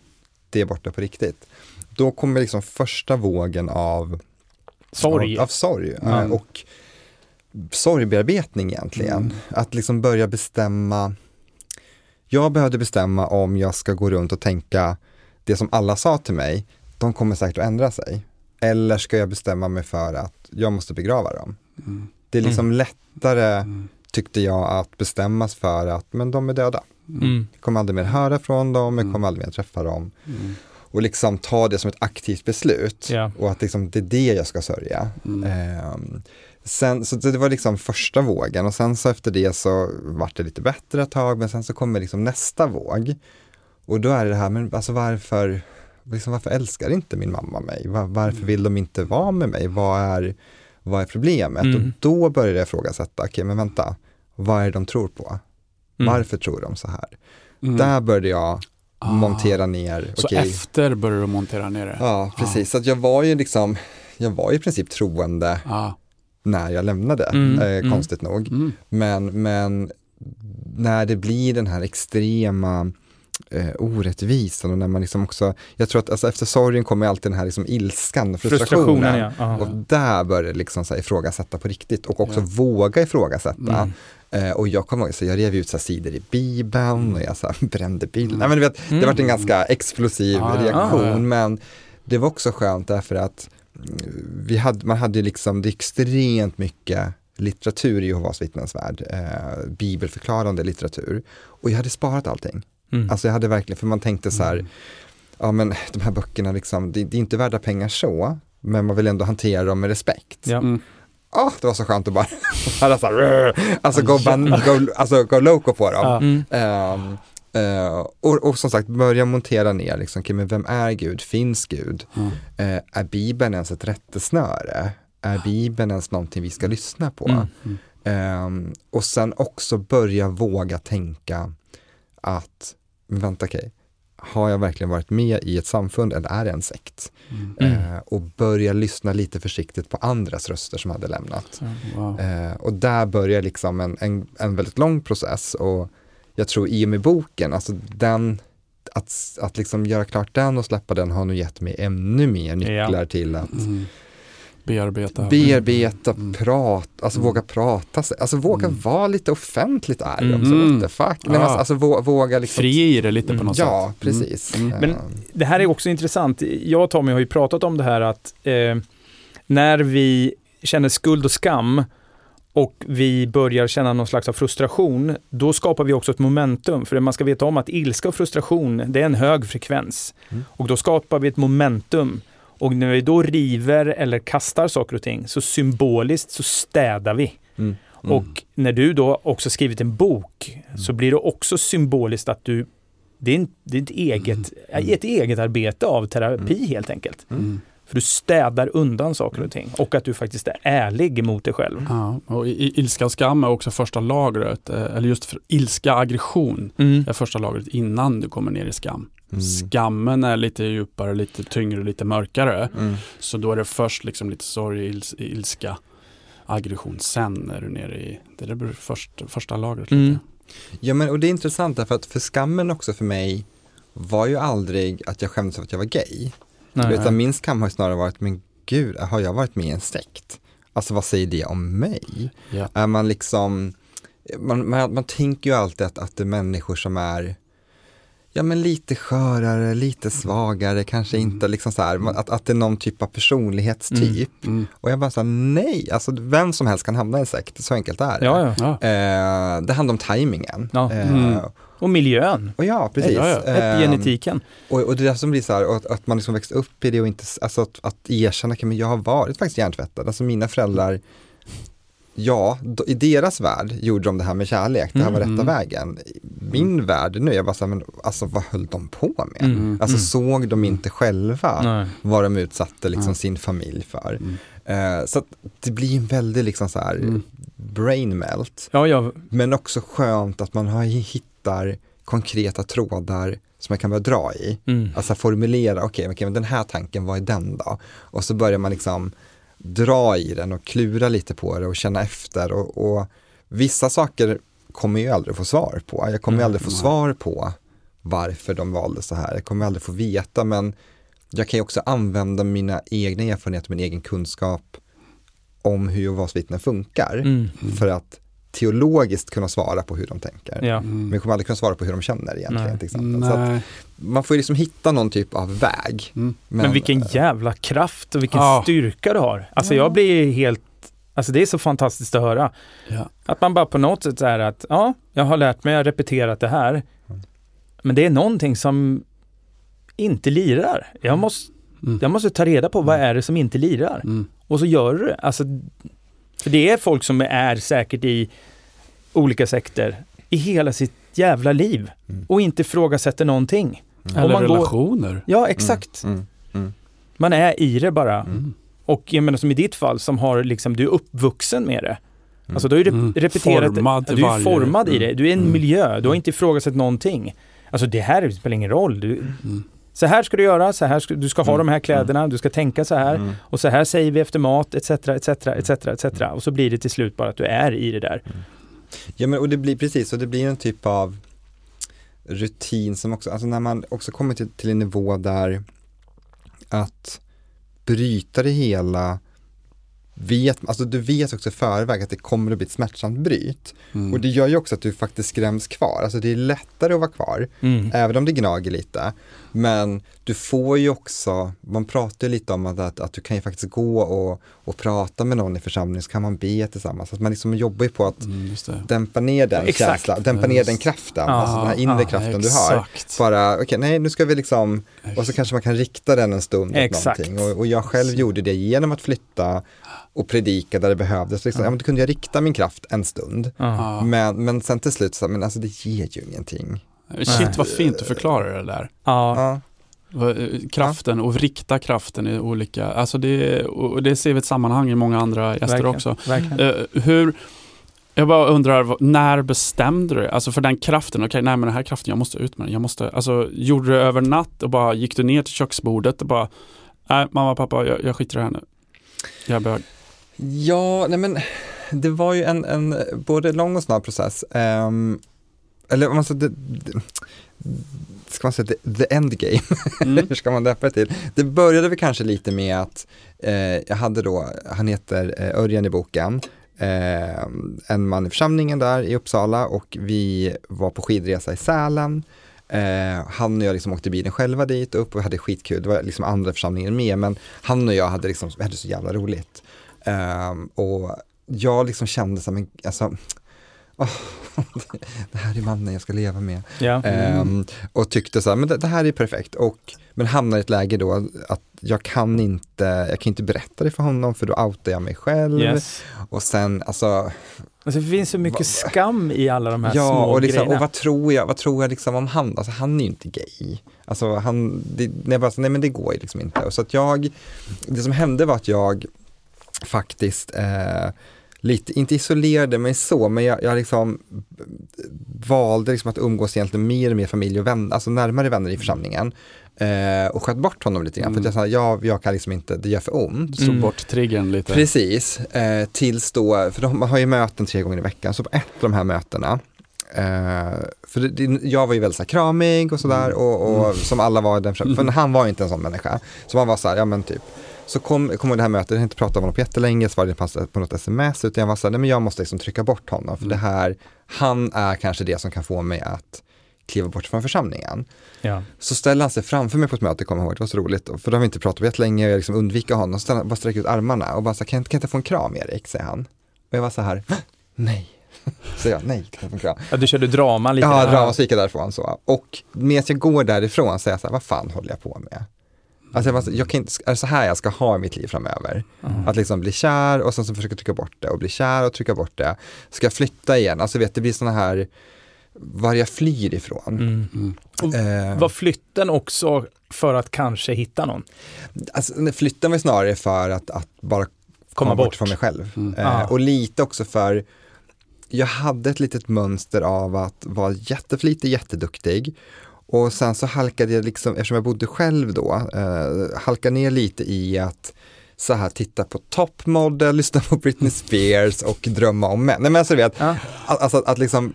det är borta på riktigt. Då kommer liksom första vågen av Sorg. av, av sorg Mm. och sorgbearbetning egentligen. Mm. Att liksom börja bestämma. Jag behövde bestämma om jag ska gå runt och tänka det som alla sa till mig, de kommer säkert att ändra sig. Eller ska jag bestämma mig för att jag måste begrava dem. mm, Det är liksom lättare, mm, tyckte jag, att bestämmas för att men de är döda. Mm. Jag kommer aldrig mer höra från dem, jag Mm. kommer aldrig mer träffa dem. mm, Och liksom ta det som ett aktivt beslut. Ja. Och att liksom, det är det jag ska sörja. mm. Ehm, sen, så det var liksom första vågen och sen så efter det så vart det lite bättre ett tag men sen så kommer liksom nästa våg. Och då är det det här, men alltså varför, liksom varför älskar inte min mamma mig? Var, varför vill de inte vara med mig? Vad är, vad är problemet? Mm. Och då började jag ifrågasätta, okej men vänta, vad är det de tror på? Mm. Varför tror de så här? Mm. Där började jag Ah. montera ner, Så efter började du montera ner det? Ja, precis. Så att jag var ju liksom, jag var i princip troende Ah. när jag lämnade, Mm, eh, mm. konstigt nog. Mm. Men, men när det blir den här extrema eh, orättvisan och när man liksom också, jag tror att alltså, efter sorgen kommer alltid den här liksom ilskan, frustrationen. Frustrationen ja. Och där började jag liksom så här ifrågasätta på riktigt och också Ja. våga ifrågasätta. Mm. Eh, och jag kommer ihåg, så jag rev ut så här sidor i Bibeln och jag så här [LAUGHS] brände bilder. Du vet, det Mm. var en ganska explosiv ja, reaktion ja, ja. men det var också skönt därför att mm, vi hade, man hade ju liksom, det extremt mycket litteratur i Jehovas vittnens värld, eh, bibelförklarande litteratur. Och jag hade sparat allting. Mm. Alltså jag hade verkligen, för man tänkte så här, ja men de här böckerna liksom, det, det är inte värda pengar så, men man vill ändå hantera dem med respekt. ja. Mm. Ah, det var så skönt att bara, [LAUGHS] bara så här, "Rrr", alltså gå, ban, go, alltså gå loco på dem. Ja. Mm. Ehm, eh, och, och som sagt, börja montera ner, liksom, okay, men vem är Gud? Finns Gud? Mm. Eh, är Bibeln ens ett rättesnöre? Är Bibeln ens någonting vi ska lyssna på? Mm. Mm. Ehm, och sen också börja våga tänka att, vänta okej, har jag verkligen varit med i ett samfund eller är det en sekt? Mm. Mm. Eh, och börja lyssna lite försiktigt på andras röster som hade lämnat. Wow. Eh, och där börjar liksom en, en, en väldigt lång process och jag tror i och med boken, alltså den, att, att liksom göra klart den och släppa den har nog gett mig ännu mer nycklar till att Mm. Bearbeta. bearbeta, Mm. prata, alltså Mm. våga prata, sig- alltså våga Mm. vara lite offentligt ärlig Mm. också, what Mm. the fuck. Nej, men Ja. alltså vå- våga liksom, Fri i det lite på något ja, sätt. precis. Mm. Men- Eh, Det här är också intressant. Jag och Tommy har ju pratat om det här att eh, när vi känner skuld och skam och vi börjar känna någon slags av frustration, då skapar vi också ett momentum. För man ska veta om att ilska och frustration, det är en hög frekvens. Mm. Och då skapar vi ett momentum. Och när vi då river eller kastar saker och ting, så symboliskt så städar vi. mm. Och när du då också skrivit en bok så blir det också symboliskt att du det är, en, det är ett, eget, ett eget arbete av terapi helt enkelt. Mm. För du städar undan saker och ting. Och att du faktiskt är ärlig mot dig själv. Ja, och ilska och skam är också första lagret, eh, eller just för ilska, aggression Mm. är första lagret innan du kommer ner i skam. Mm. Skammen är lite djupare, lite tyngre, lite mörkare. Mm. Så då är det först liksom lite sorg, ils, ilska, aggression. Sen är du nere i, det är det först, första lagret. Mm. Lite. Ja men och det är intressant därför att för skammen också för mig var ju aldrig att jag skämdes för att jag var gay. Nej. Utan min skam har snarare varit, men gud, har jag varit med i en sekt? Alltså vad säger det om mig? Ja. Är man liksom, man, man, man tänker ju alltid att, att det är människor som är Ja men lite skörare, lite svagare, kanske inte liksom så här, man- att, att det är någon typ av personlighetstyp. Mm. Och jag bara sa nej, alltså vem som helst kan hamna i en sekt, så enkelt är det. Ja, ja. Eh, det handlar om tajmingen. Ja. Eh, Mm. Och miljön. och ja, precis. Ja, Eh, genetiken. och, och det är det som blir så här, att, att man liksom växt upp i det och inte, alltså att, att erkänna, men jag har varit faktiskt hjärntvättad. Alltså mina föräldrar, ja, i deras värld gjorde de det här med kärlek, det här var Mm. rätta vägen. I min värld nu, jag bara så här, men alltså vad höll de på med? Mm. Alltså Mm. såg de inte själva Nej. vad de utsatte liksom sin familj för? Mm. Eh, så det blir en väldigt liksom så här Mm. brain melt. Ja, ja. Men också skönt att man har, hittar konkreta trådar som man kan börja dra i. Mm. Alltså formulera, okej, okej, men den här tanken, vad är den då? Och så börjar man liksom dra i den och klura lite på det och känna efter och, och vissa saker kommer jag aldrig få svar på. Jag kommer Mm, aldrig få svar på varför de valde så här. Jag kommer aldrig få veta, men jag kan ju också använda mina egna erfarenheter, min egen kunskap om hur Jehovas vittnen funkar Mm. för att teologiskt kunna svara på hur de tänker. Ja. Men Mm. jag kommer aldrig kunna svara på hur de känner egentligen. Nej. Till exempel. Så att Nej. man får ju liksom hitta någon typ av väg. Mm. Men, vilken jävla kraft och vilken Ja. styrka du har. Alltså jag blir helt, alltså det är så fantastiskt att höra. Ja. Att man bara på något sätt här att, ja, jag har lärt mig, jag har repeterat det här. Men det är någonting som inte lirar. Jag måste, Mm. jag måste ta reda på vad är det som inte lirar. Mm. Och så gör du det. Alltså, för det är folk som är säkert i olika sekter i hela sitt jävla liv Mm. och inte ifrågasätter någonting. Mm. Eller man går- relationer. Ja, exakt. Mm. Mm. Man är i det bara. Mm. Och jag menar som i ditt fall som har liksom, du är uppvuxen med det. Mm. Alltså du har ju Mm. repeterat, Formad du är varje- formad i Mm. det. Du är en Mm. miljö, du har inte ifrågasatt någonting. Alltså det här spelar ingen roll. Du, Mm. Så här ska du göra, så här ska, du ska ha Mm. de här kläderna, du ska tänka så här. Mm. Och så här säger vi efter mat, etc, etc, etc, etc. Och så blir det till slut bara att du är i det där. Ja men och det blir precis, och det blir en typ av rutin som också, alltså när man också kommer till, till en nivå där att bryta det hela vet, alltså du vet också i förväg att det kommer att bli ett smärtsamt bryt. Mm. Och det gör ju också att du faktiskt skräms kvar, alltså det är lättare att vara kvar, Mm. även om det gnager lite. Men du får ju också, man pratar ju lite om att, att, att du kan ju faktiskt gå och, och prata med någon i församlingen, så kan man be tillsammans. Att man liksom jobbar ju på att Mm, dämpa ner den Exakt. känslan, dämpa ner den kraften, Ja, alltså den här inre ja, kraften du har. Exakt. Bara, okej, nej nu ska vi liksom, och så kanske man kan rikta den en stund åt Exakt. någonting. Och, och jag själv gjorde det genom att flytta och predika där det behövdes. Liksom, ja. men då kunde jag rikta min kraft en stund. Ja. Men, men sen till slut, så, men alltså det ger ju ingenting. Shit vad fint du förklarar det där. Ja. Ja, eh, Kraften och rikta kraften i olika, alltså det, och det ser vi ett sammanhang i många andra gäster verkligen, också. Verkligen. Eh, hur, jag bara undrar, när bestämde du dig? Alltså för den kraften, okej, nej men den här kraften, jag måste ut med den. Jag måste, alltså gjorde du det över natt och bara gick du ner till köksbordet och bara, nej mamma, pappa, jag, jag skiter i det här nu. Jag är bög. ja nej men det var ju en, en både lång och snabb process. Ehm, eller om man ska, det, det, ska man säga the, the end game? Mm. [LAUGHS] Hur ska man döpa det till? Det började väl kanske lite med att eh, jag hade då, han heter eh, Örjan i boken, eh, en man i församlingen där i Uppsala och vi var på skidresa i Sälen. Eh, han och jag liksom åkte bilen själva dit upp och hade skitkul. Det var liksom andra församlingen med men han och jag hade, liksom, hade så jävla roligt. Eh, och jag liksom kände som en, alltså, åh, det här är mannen jag ska leva med. Ja. Ehm, och tyckte så här, men det, det här är perfekt. Och, men hamnade i ett läge då att jag kan inte, jag kan inte berätta det för honom för då outar jag mig själv. Yes. Och sen, alltså, Alltså, det finns så mycket skam i alla de här ja, små och, liksom, grejerna. och vad tror jag, vad tror jag liksom om han? Alltså han är ju inte gay. Alltså han, det, nej, jag bara, nej men det går ju liksom inte. Och så att jag, det som hände var att jag faktiskt eh, lite, inte isolerade mig så, men jag, jag liksom valde liksom att umgås egentligen mer med familj och vänner, alltså närmare vänner i församlingen. Eh, och sköt bort honom lite grann, för att jag sa, jag, jag kan liksom inte, det gör för ont. Slå Mm. bort triggern lite. Precis, eh, tills då, för de, man har ju möten tre gånger i veckan, så på ett av de här mötena Eh, för det, det, jag var ju väldigt så här, kramig och sådär och, och som alla var den för [LAUGHS] han var ju inte en sån människa. Så man var så här, ja men typ. Så kom, kom det här mötet, jag hade inte pratat med honom på jättelänge, svarade på, på något sms, utan jag var så här, nej men jag måste liksom trycka bort honom, för det här, han är kanske det som kan få mig att kliva bort från församlingen. Ja. Så ställer han sig framför mig på ett möte, kommer jag ihåg, det var så roligt, för då har vi inte pratat på jättelänge, jag liksom undviker honom, så bara sträcker ut armarna och bara så här, kan, inte- kan jag inte få en kram Erik, säger han. Och jag var så här, nej. [LAUGHS] Så jag, nej, kan jag få en kram? ja, du körde drama lite. Ja, drama, så gick jag därifrån så. Och medan jag går därifrån säger jag så här, vad fan håller jag på med? Alltså jag, så- jag kan inte, är det så här jag ska ha i mitt liv framöver? Att liksom bli kär och sen så försöka trycka bort det och bli kär och trycka bort det. Ska jag flytta igen? Alltså vet, det blir sådana här, var jag flyr ifrån. Mm. Och Eh, Var flytten också för att kanske hitta någon? alltså, flytten var snarare för att, att bara komma, bort. bort. från mig själv. Mm. Eh, Ah. och lite också för, jag hade ett litet mönster av att vara jätteflitig, jätteduktig. Och sen så halkade jag liksom, eftersom jag bodde själv då, eh, halkade ner lite i att så här titta på Top Model, lyssna på Britney Spears och drömma om män. Nej men alltså vet, Ja. att, alltså, att liksom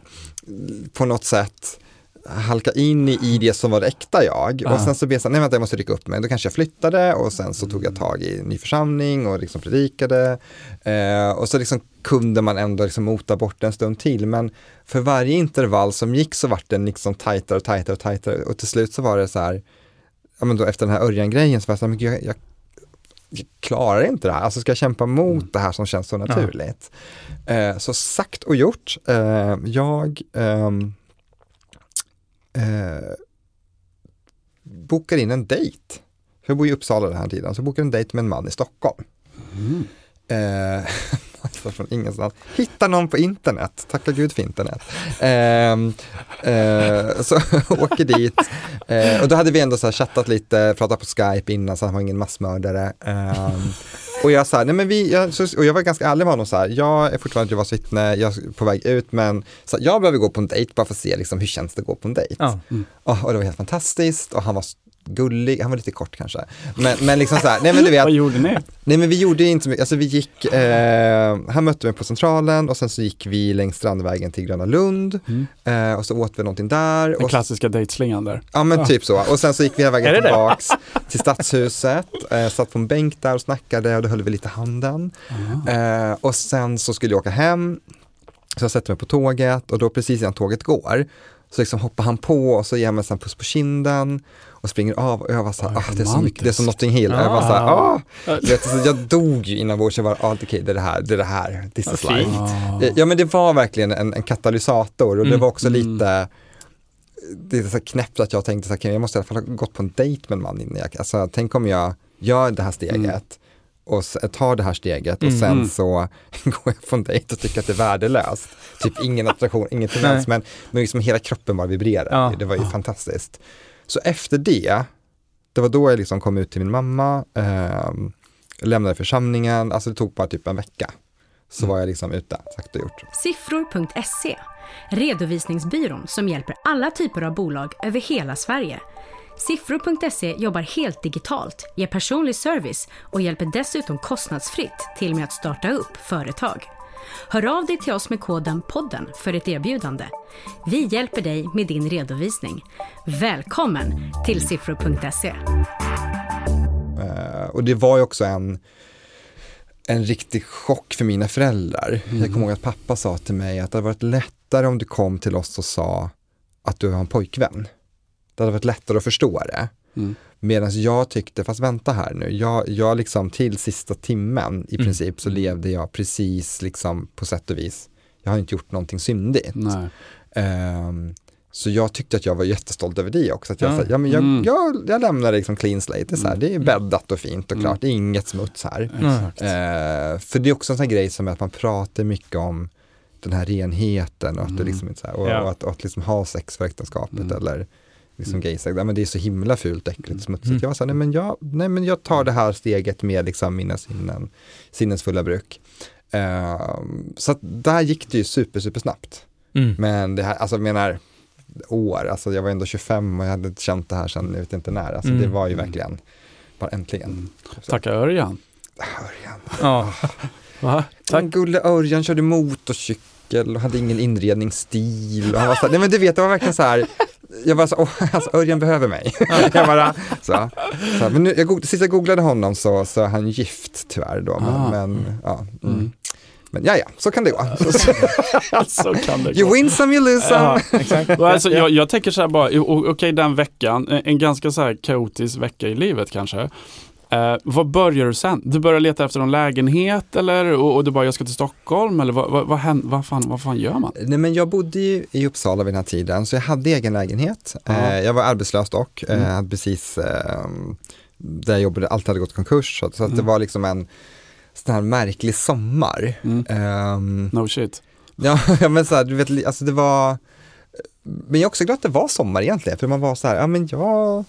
på något sätt halka in i, i det som var det äkta jag. Och Ah. sen så blev jag så nej vänta jag måste rycka upp mig. Då kanske jag flyttade och sen så tog jag tag i en ny församling och liksom predikade. Eh, och så liksom kunde man ändå liksom mota bort en stund till. Men för varje intervall som gick så vart den liksom tajtare och tajtare och tajtare. Och till slut så var det så här, ja men då efter den här Örjan-grejen så var jag så här, men jag, jag, jag klarar inte det här. Alltså ska jag kämpa mot det här som känns så naturligt. Eh, så sagt och gjort. Eh, jag ehm, eh, bokar in en dejt. Jag bor i Uppsala den här tiden, så jag bokar en dejt med en man i Stockholm. Mm. Eh, alltså [LAUGHS] från ingenstans. Hitta någon på internet, tacka gud för internet. Eh, eh, så [LAUGHS] åker dit eh, och då hade vi ändå så här chattat lite, pratat på Skype innan så han var ingen massmördare. Ehm, och jag sa, nej men vi, jag, så, och jag var ganska ärlig med honom så här, jag är fortfarande Jehovas vittne, jag är på väg ut men så här, jag behöver gå på en dejt bara för att se liksom, hur känns det att gå på en dejt. Ja. Oh, och det var helt fantastiskt och han var gullig, han var lite kort kanske. Men, men liksom så här, nej men du vet, Vad gjorde ni? Nej men vi gjorde inte så mycket, alltså vi gick, eh, han mötte mig på centralen och sen så gick vi längs Strandvägen till Gröna Lund Mm. eh, och så åt vi någonting där. Den Och, klassiska dejtslingan där. ja men typ så, och sen så gick vi hela vägen tillbaks till Stadshuset, eh, satt på en bänk där och snackade och då höll vi lite handen. Eh, och sen så skulle jag åka hem, så jag sätter mig på tåget och då precis innan tåget går så liksom hoppar han på och så ger han mig en puss på kinden och springer av och jag var så här, Vad ah, det, är så mycket, det är som. Notting Hill. Jag var så här, Ah. ah. Vet, alltså, jag dog ju inombords, jag var, ah, okej det är det här, det är det här, this is life. Ah. Ja men det var verkligen en, en katalysator och det Mm, var också mm. lite det är så knäppt att jag tänkte så här, "Okej, jag måste i alla fall ha gått på en dejt med en man innan jag, alltså tänk om jag gör det här steget Mm. Och tar det här steget och Mm. sen Mm. så [LAUGHS] går jag på en dejt och tycker att det är värdelöst. Typ ingen attraktion, ingenting [LAUGHS] Nej. alls, men, men liksom hela kroppen bara vibrerar. Ja. Det var ju fantastiskt. Så efter det, det var då jag liksom kom ut till min mamma, ehm, lämnade församlingen, alltså det tog bara typ en vecka. Så var jag liksom ute, sagt och gjort. Siffror.se, redovisningsbyrån som hjälper alla typer av bolag över hela Sverige. Siffror.se jobbar helt digitalt, ger personlig service och hjälper dessutom kostnadsfritt till med att starta upp företag. Hör av dig till oss med koden podden för ett erbjudande. Vi hjälper dig med din redovisning. Välkommen till siffror.se. Eh, och det var ju också en, en riktig chock för mina föräldrar. Jag kommer ihåg att pappa sa till mig att det hade varit lättare om du kom till oss och sa att du har en pojkvän. Det hade varit lättare att förstå det. Mm. Medan jag tyckte, fast vänta här nu, jag, jag liksom till sista timmen i princip så levde jag precis liksom på sätt och vis. Jag har inte gjort någonting syndigt. Ehm, så jag tyckte att jag var jättestolt över det också. Att jag, Ja. här, ja, men jag, Mm. jag, jag lämnar liksom clean slate, det är, så här, det är bäddat och fint och klart, det är inget smuts här. Eh, för det är också en sån här grej som är att man pratar mycket om den här renheten och att Mm. liksom inte så här, och, Ja. och att, och att liksom ha sex för äktenskapet Mm. eller liksom Mm. ja, men det är så himla fult, äckligt, smutsigt. Mm. Jag var så här, nej men, jag, nej men jag tar det här steget med liksom mina sinnen, sinnesfulla bruk. Ehm, så där gick det ju super, super snabbt. Mm. Men det här, alltså menar, år, alltså jag var ändå 25 och jag hade känt det här sedan, jag vet inte när, alltså Mm. det var ju verkligen, bara äntligen. Mm. Tacka Örjan. Örjan. Ja. [LAUGHS] Va? Tack. Gulle Örjan körde motorcykel och hade ingen inredningsstil. Och han var så här, nej men du vet, det var verkligen så här, jag bara så, åh, alltså Örjan behöver mig. jag bara, [LAUGHS] så. så men nu, jag, goog- sist jag googlade honom så, så är han gift tyvärr då. Men, Ah. men ja. Mm. Mm. Men ja, ja, så kan det gå. Så, så, [LAUGHS] Så kan det you gå. win some, you lose some. Ja, exakt. Alltså, jag, jag tänker så här bara, okej den veckan, en en ganska så här kaotisk vecka i livet kanske. Eh, vad börjar du sen? Du börjar leta efter någon lägenhet eller och, och du bara, jag ska till Stockholm eller vad, vad, vad, hän- vad, fan, vad fan gör man? Nej men jag bodde ju i Uppsala vid den här tiden så jag hade egen lägenhet. Eh, jag var arbetslös dock, eh, Mm. hade precis, eh, där jag jobbade, allt hade gått konkurs. Så, så att det Mm. var liksom en sån här märklig sommar. Mm. Ehm, No shit. ja, [LAUGHS] men så här, du vet, alltså det var, men jag är också glad att det var sommar egentligen, för man var så här, ja men jag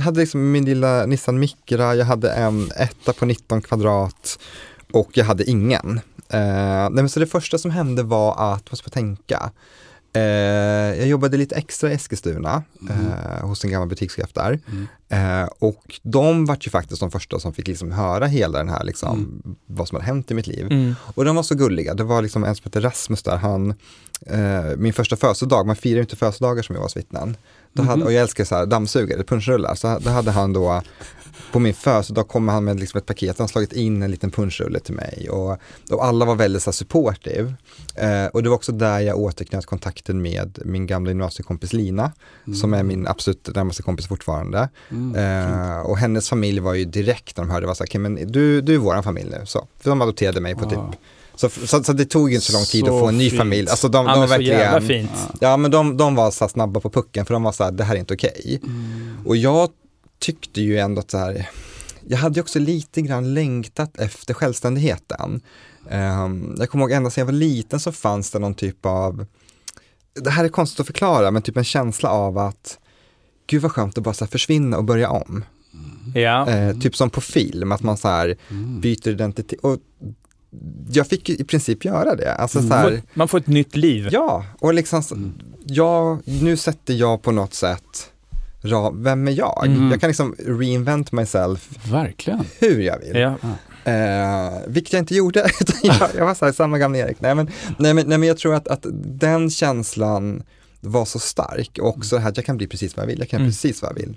hade liksom min lilla Nissan Micra, jag hade en etta på 19 kvadrat och jag hade ingen. Eh, nej men så det första som hände var att, vad ska jag tänka, eh, jag jobbade lite extra i Eskilstuna eh, hos en gammal butikschef där. Mm. Eh, och de var ju faktiskt de första som fick liksom höra hela den här, liksom, vad som hade hänt i mitt liv. Mm. Och de var så gulliga. Det var liksom en som hette Rasmus där, han, eh, min första födelsedag, man firar ju inte födelsedagar som jag var hos vittnen. Då hade, Mhm. och jag älskar så här dammsugare, punschrullar, så då hade han då på min födelsedag kom han med liksom ett paket, han slagit in en liten punschrulle till mig och, och alla var väldigt så här, supportive. Eh, och det var också där jag återknöt kontakten med min gamla gymnasiekompis Lina, som är min absolut närmaste kompis fortfarande. Mm. Eh, och hennes familj var ju direkt när de hörde, var så här, "Okej, men du, du är våran familj nu. Så, för de adopterade mig på Ah. typ, så, så, så det tog ju inte så lång tid Så att få en ny fint. familj. Alltså de, de men var verkligen, fint. ja men de, de var så snabba på pucken för de var så här, det här är inte okej. Mm. Och jag tyckte ju ändå att så här, jag hade ju också lite grann längtat efter självständigheten. Ehm, jag kommer ihåg ända sedan jag var liten så fanns det någon typ av, det här är konstigt att förklara, men typ en känsla av att gud vad skönt att bara försvinna och börja om. Ja. Eh, typ som på film, att man så här Mm. byter identitet. Och jag fick i princip göra det. Alltså så här, Man får ett nytt liv. ja, och liksom, Mm. ja, nu sätter jag på något sätt, ra, vem är jag? Mm. Jag kan liksom reinvent myself Verkligen. hur jag vill. Ja. Eh, vilket jag inte gjorde, [LAUGHS] jag, jag var så här, samma gamla Erik. Nej men, nej, men, nej, men jag tror att, att den känslan var så stark och också det här att jag kan bli precis vad jag vill, jag kan Mm. precis vad jag vill.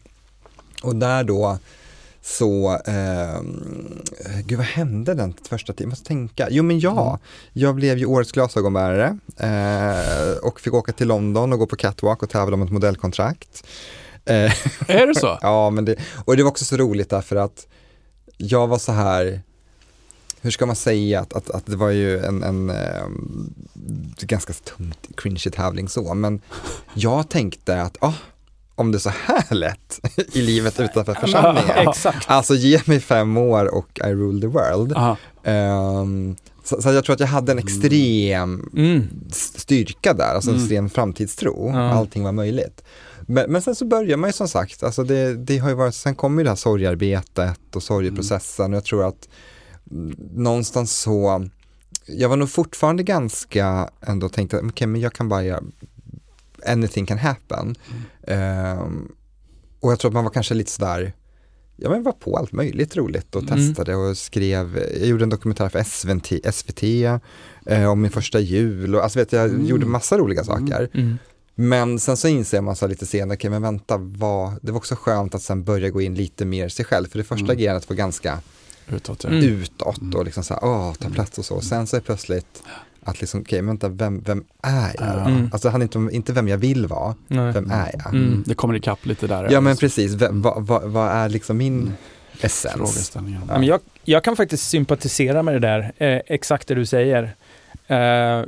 Och där då så, eh, gud vad hände den första tiden? Jag måste tänka. Jo men ja, Mm. jag blev ju årets glasögonbärare eh, och fick åka till London och gå på catwalk och tävla om ett modellkontrakt. Eh, Är det så? [LAUGHS] Ja, men det, och det var också så roligt därför att jag var så här, hur ska man säga att, att, att det var ju en, en ehm, ganska tungt cringe tävling så, men jag tänkte att ah, om det är så här lätt i livet utanför församlingen, alltså ge mig fem år och I rule the world. Ehm, så, så jag tror att jag hade en extrem Mm. styrka där, alltså en Mm. extrem framtidstro, Ja. allting var möjligt. Men, men sen så börjar man ju som sagt, alltså det, det har ju varit, sen kommer ju det här sorgearbetet och sorgeprocessen och jag tror att mm, någonstans så, jag var nog fortfarande ganska ändå tänkte, okej men jag kan bara göra, anything can happen. Ehm, och jag tror att man var kanske lite sådär, ja men var på allt möjligt roligt och Mm. testade och skrev, jag gjorde en dokumentär för SVT, SVT eh, om min första jul och alltså vet jag Mm. gjorde massa roliga saker. Mm. Men sen så inser man så lite senare, okej men vänta, vad, det var också skönt att sen börja gå in lite mer sig själv, för det första Mm. agerandet var ganska Utåt ja. Mm. utåt och liksom så här, åh, ta plats och så. Sen så är plötsligt att liksom, okej men vänta, vem, vem är jag? Mm. Alltså det handlar inte om, inte vem jag vill vara, Nej. vem är jag? Mm. Mm. Det kommer ikapp lite där. Ja men precis, vem, vad, vad, vad är liksom min Mm. essens? Frågeställningen. Ja, men jag, jag kan faktiskt sympatisera med det där, eh, exakt det du säger. Eh,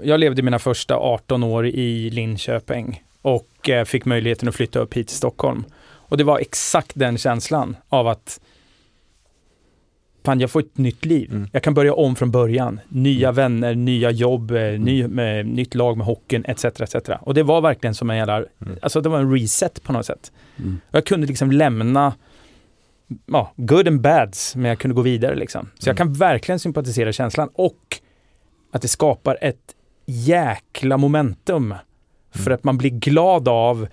jag levde mina första 18 år i Linköping och eh, fick möjligheten att flytta upp hit till Stockholm. Och det var exakt den känslan av att fan jag får ett nytt liv. Mm. Jag kan börja om från början. Nya vänner, nya jobb, eh, ny, med, nytt lag med hockeyn etc. etc. Och det var verkligen som en jävla, Mm. alltså det var en reset på något sätt. Mm. Jag kunde liksom lämna ja, good and bads, men jag kunde gå vidare liksom. Så jag Mm. kan verkligen sympatisera känslan och att det skapar ett jäkla momentum för Mm. att man blir glad av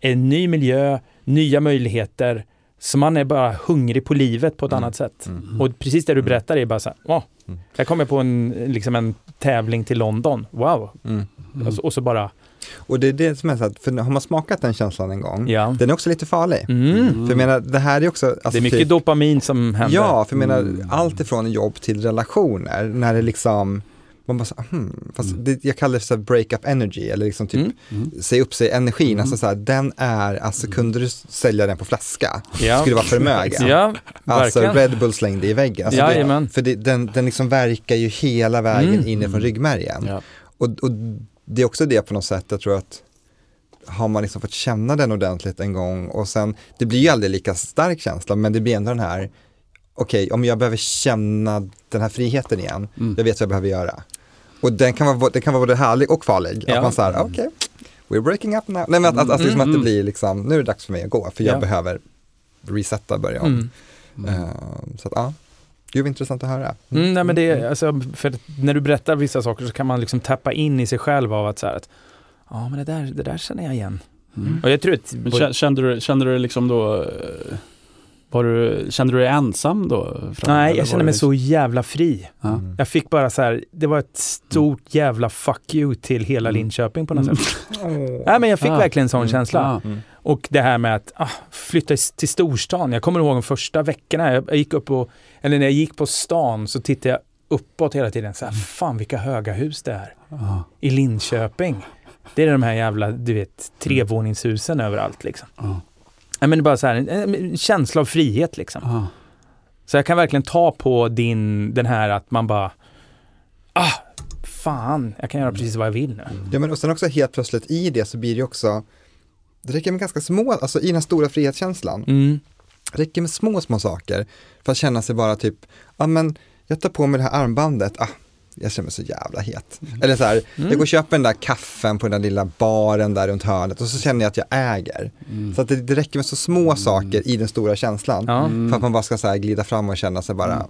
en ny miljö, nya möjligheter, så man är bara hungrig på livet på ett Mm. annat sätt. Mm. Och precis det du Mm. berättar är bara så här, åh, Mm. jag kommer på en, liksom en tävling till London, wow. Mm. Mm. Och, så, och så bara, Och det är det som är så att, för har man smakat den känslan en gång, ja. den är också lite farlig. Mm. För jag menar, det här är också... Alltså, det är mycket typ- dopamin som händer. Ja, för jag menar, Mm. allt ifrån jobb till relationer, när det liksom, man bara så, hmm, fast Mm. det, jag kallar det så här break-up energy, eller liksom typ Mm. Mm. säg upp sig energin, Mm. alltså så här, den är, alltså kunde du sälja den på flaska, Ja. skulle vara förmögen. Ja, Alltså. Red Bull slängde i väggen. Alltså det, Jajamän. för det, den, den liksom verkar ju hela vägen Mm. inifrån ryggmärgen. Ja. Och, och det är också det på något sätt, jag tror att har man liksom fått känna den ordentligt en gång och sen, det blir ju aldrig lika stark känsla, men det blir ändå den här, okej, om jag behöver känna den här friheten igen, Mm. jag vet vad jag behöver göra. Och den kan vara, det kan vara både härlig och farlig, Ja. att man säger, okej, we're breaking up now. Nej men att, att, att, liksom Mm, att det mm. blir liksom, nu är det dags för mig att gå, för jag Ja. behöver resetta, börja om. Mm. Eh, så att ja, det är intressant att höra. Mm, nej, men det är, alltså, för när du berättar vissa saker så kan man liksom tappa in i sig själv av att så här att ja men det där, det där känner jag igen. Mm. Och jag tror att kände du, kände du liksom då, eh, var du, kände du dig ensam då? Nej, jag det mig liksom- så jävla fri. Mm. Jag fick bara så här, det var ett stort jävla fuck you till hela Mm. Linköping på något Mm. sätt. [LAUGHS] Nej men jag fick Ah. verkligen en sån Mm. känsla. Ja. Mm. Och det här med att ah, flytta till storstan. Jag kommer ihåg de första veckorna, jag, jag gick upp och, eller när jag gick på stan så tittade jag uppåt hela tiden. Så här, fan vilka höga hus det är. Ja. I Linköping. Det är de här jävla, du vet, trevåningshusen överallt liksom. Ja. Nej, men det är bara så här, en, en känsla av frihet liksom. Ja. Så jag kan verkligen ta på din, den här att man bara, ah, fan, jag kan göra precis vad jag vill nu. Ja men och sen också helt plötsligt i det så blir det också, det räcker med ganska små, alltså i den här stora frihetskänslan, Mm. det räcker med små, små saker för att känna sig bara typ, ja men jag tar på mig det här armbandet, ah, jag känner mig så jävla het. Eller så här, Mm. jag går och köper den där kaffen på den där lilla baren där runt hörnet och så känner jag att jag äger. Mm. Så att det, det räcker med så små saker i den stora känslan. Mm. för att man bara ska så här glida fram och känna sig bara,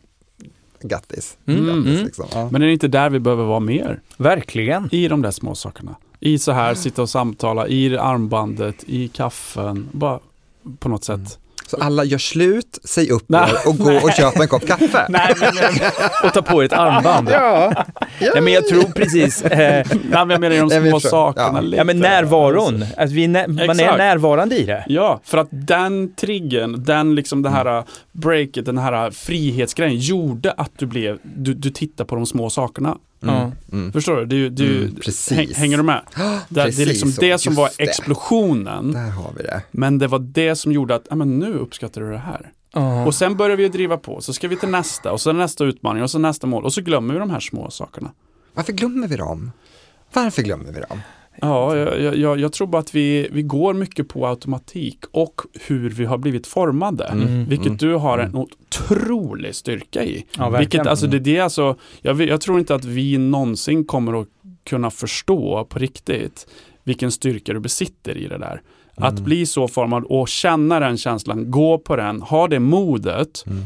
grattis. Mm. grattis Mm. liksom. ja. Men är det inte där vi behöver vara mer? Verkligen. I de där små sakerna. I så här, sitta och samtala, i armbandet, i kaffen, bara på något sätt. Så alla gör slut, säg upp Nej. er och gå och köpa en kopp kaffe. [LAUGHS] Nej, men, och ta på er ett armband. [LAUGHS] Ja, ja. Nej, men jag tror precis, eh, Nej, men jag menar de Nej, små jag förstår. sakerna. Ja. lite. ja men närvaron. Att vi, är nä- man är närvarande i det. Ja, för att den triggen, den liksom det här breaket, den här frihetsgrejen gjorde att du blev, du, du tittar på de små sakerna. Mm. Mm. Förstår du? du, du Mm, precis. häng, hänger du med? [GASPS] Det, det är precis liksom det som var det. explosionen. Där har vi det. Men det var det som gjorde att, ja men nu uppskattar du det här. Och sen börjar vi driva på, så ska vi till nästa och så nästa utmaning och så nästa mål och så glömmer vi de här små sakerna. Varför glömmer vi dem? Varför glömmer vi dem? Ja, jag, jag- jag, tror bara att vi, vi går mycket på automatik och hur vi har blivit formade. Mm. Vilket Mm. du har en otrolig styrka i. Ja. Vilket, alltså det, det är alltså, jag, jag tror inte att vi någonsin kommer att kunna förstå på riktigt vilken styrka du besitter i det där. Att Mm. bli så formad och känna den känslan, gå på den, ha det modet. Mm.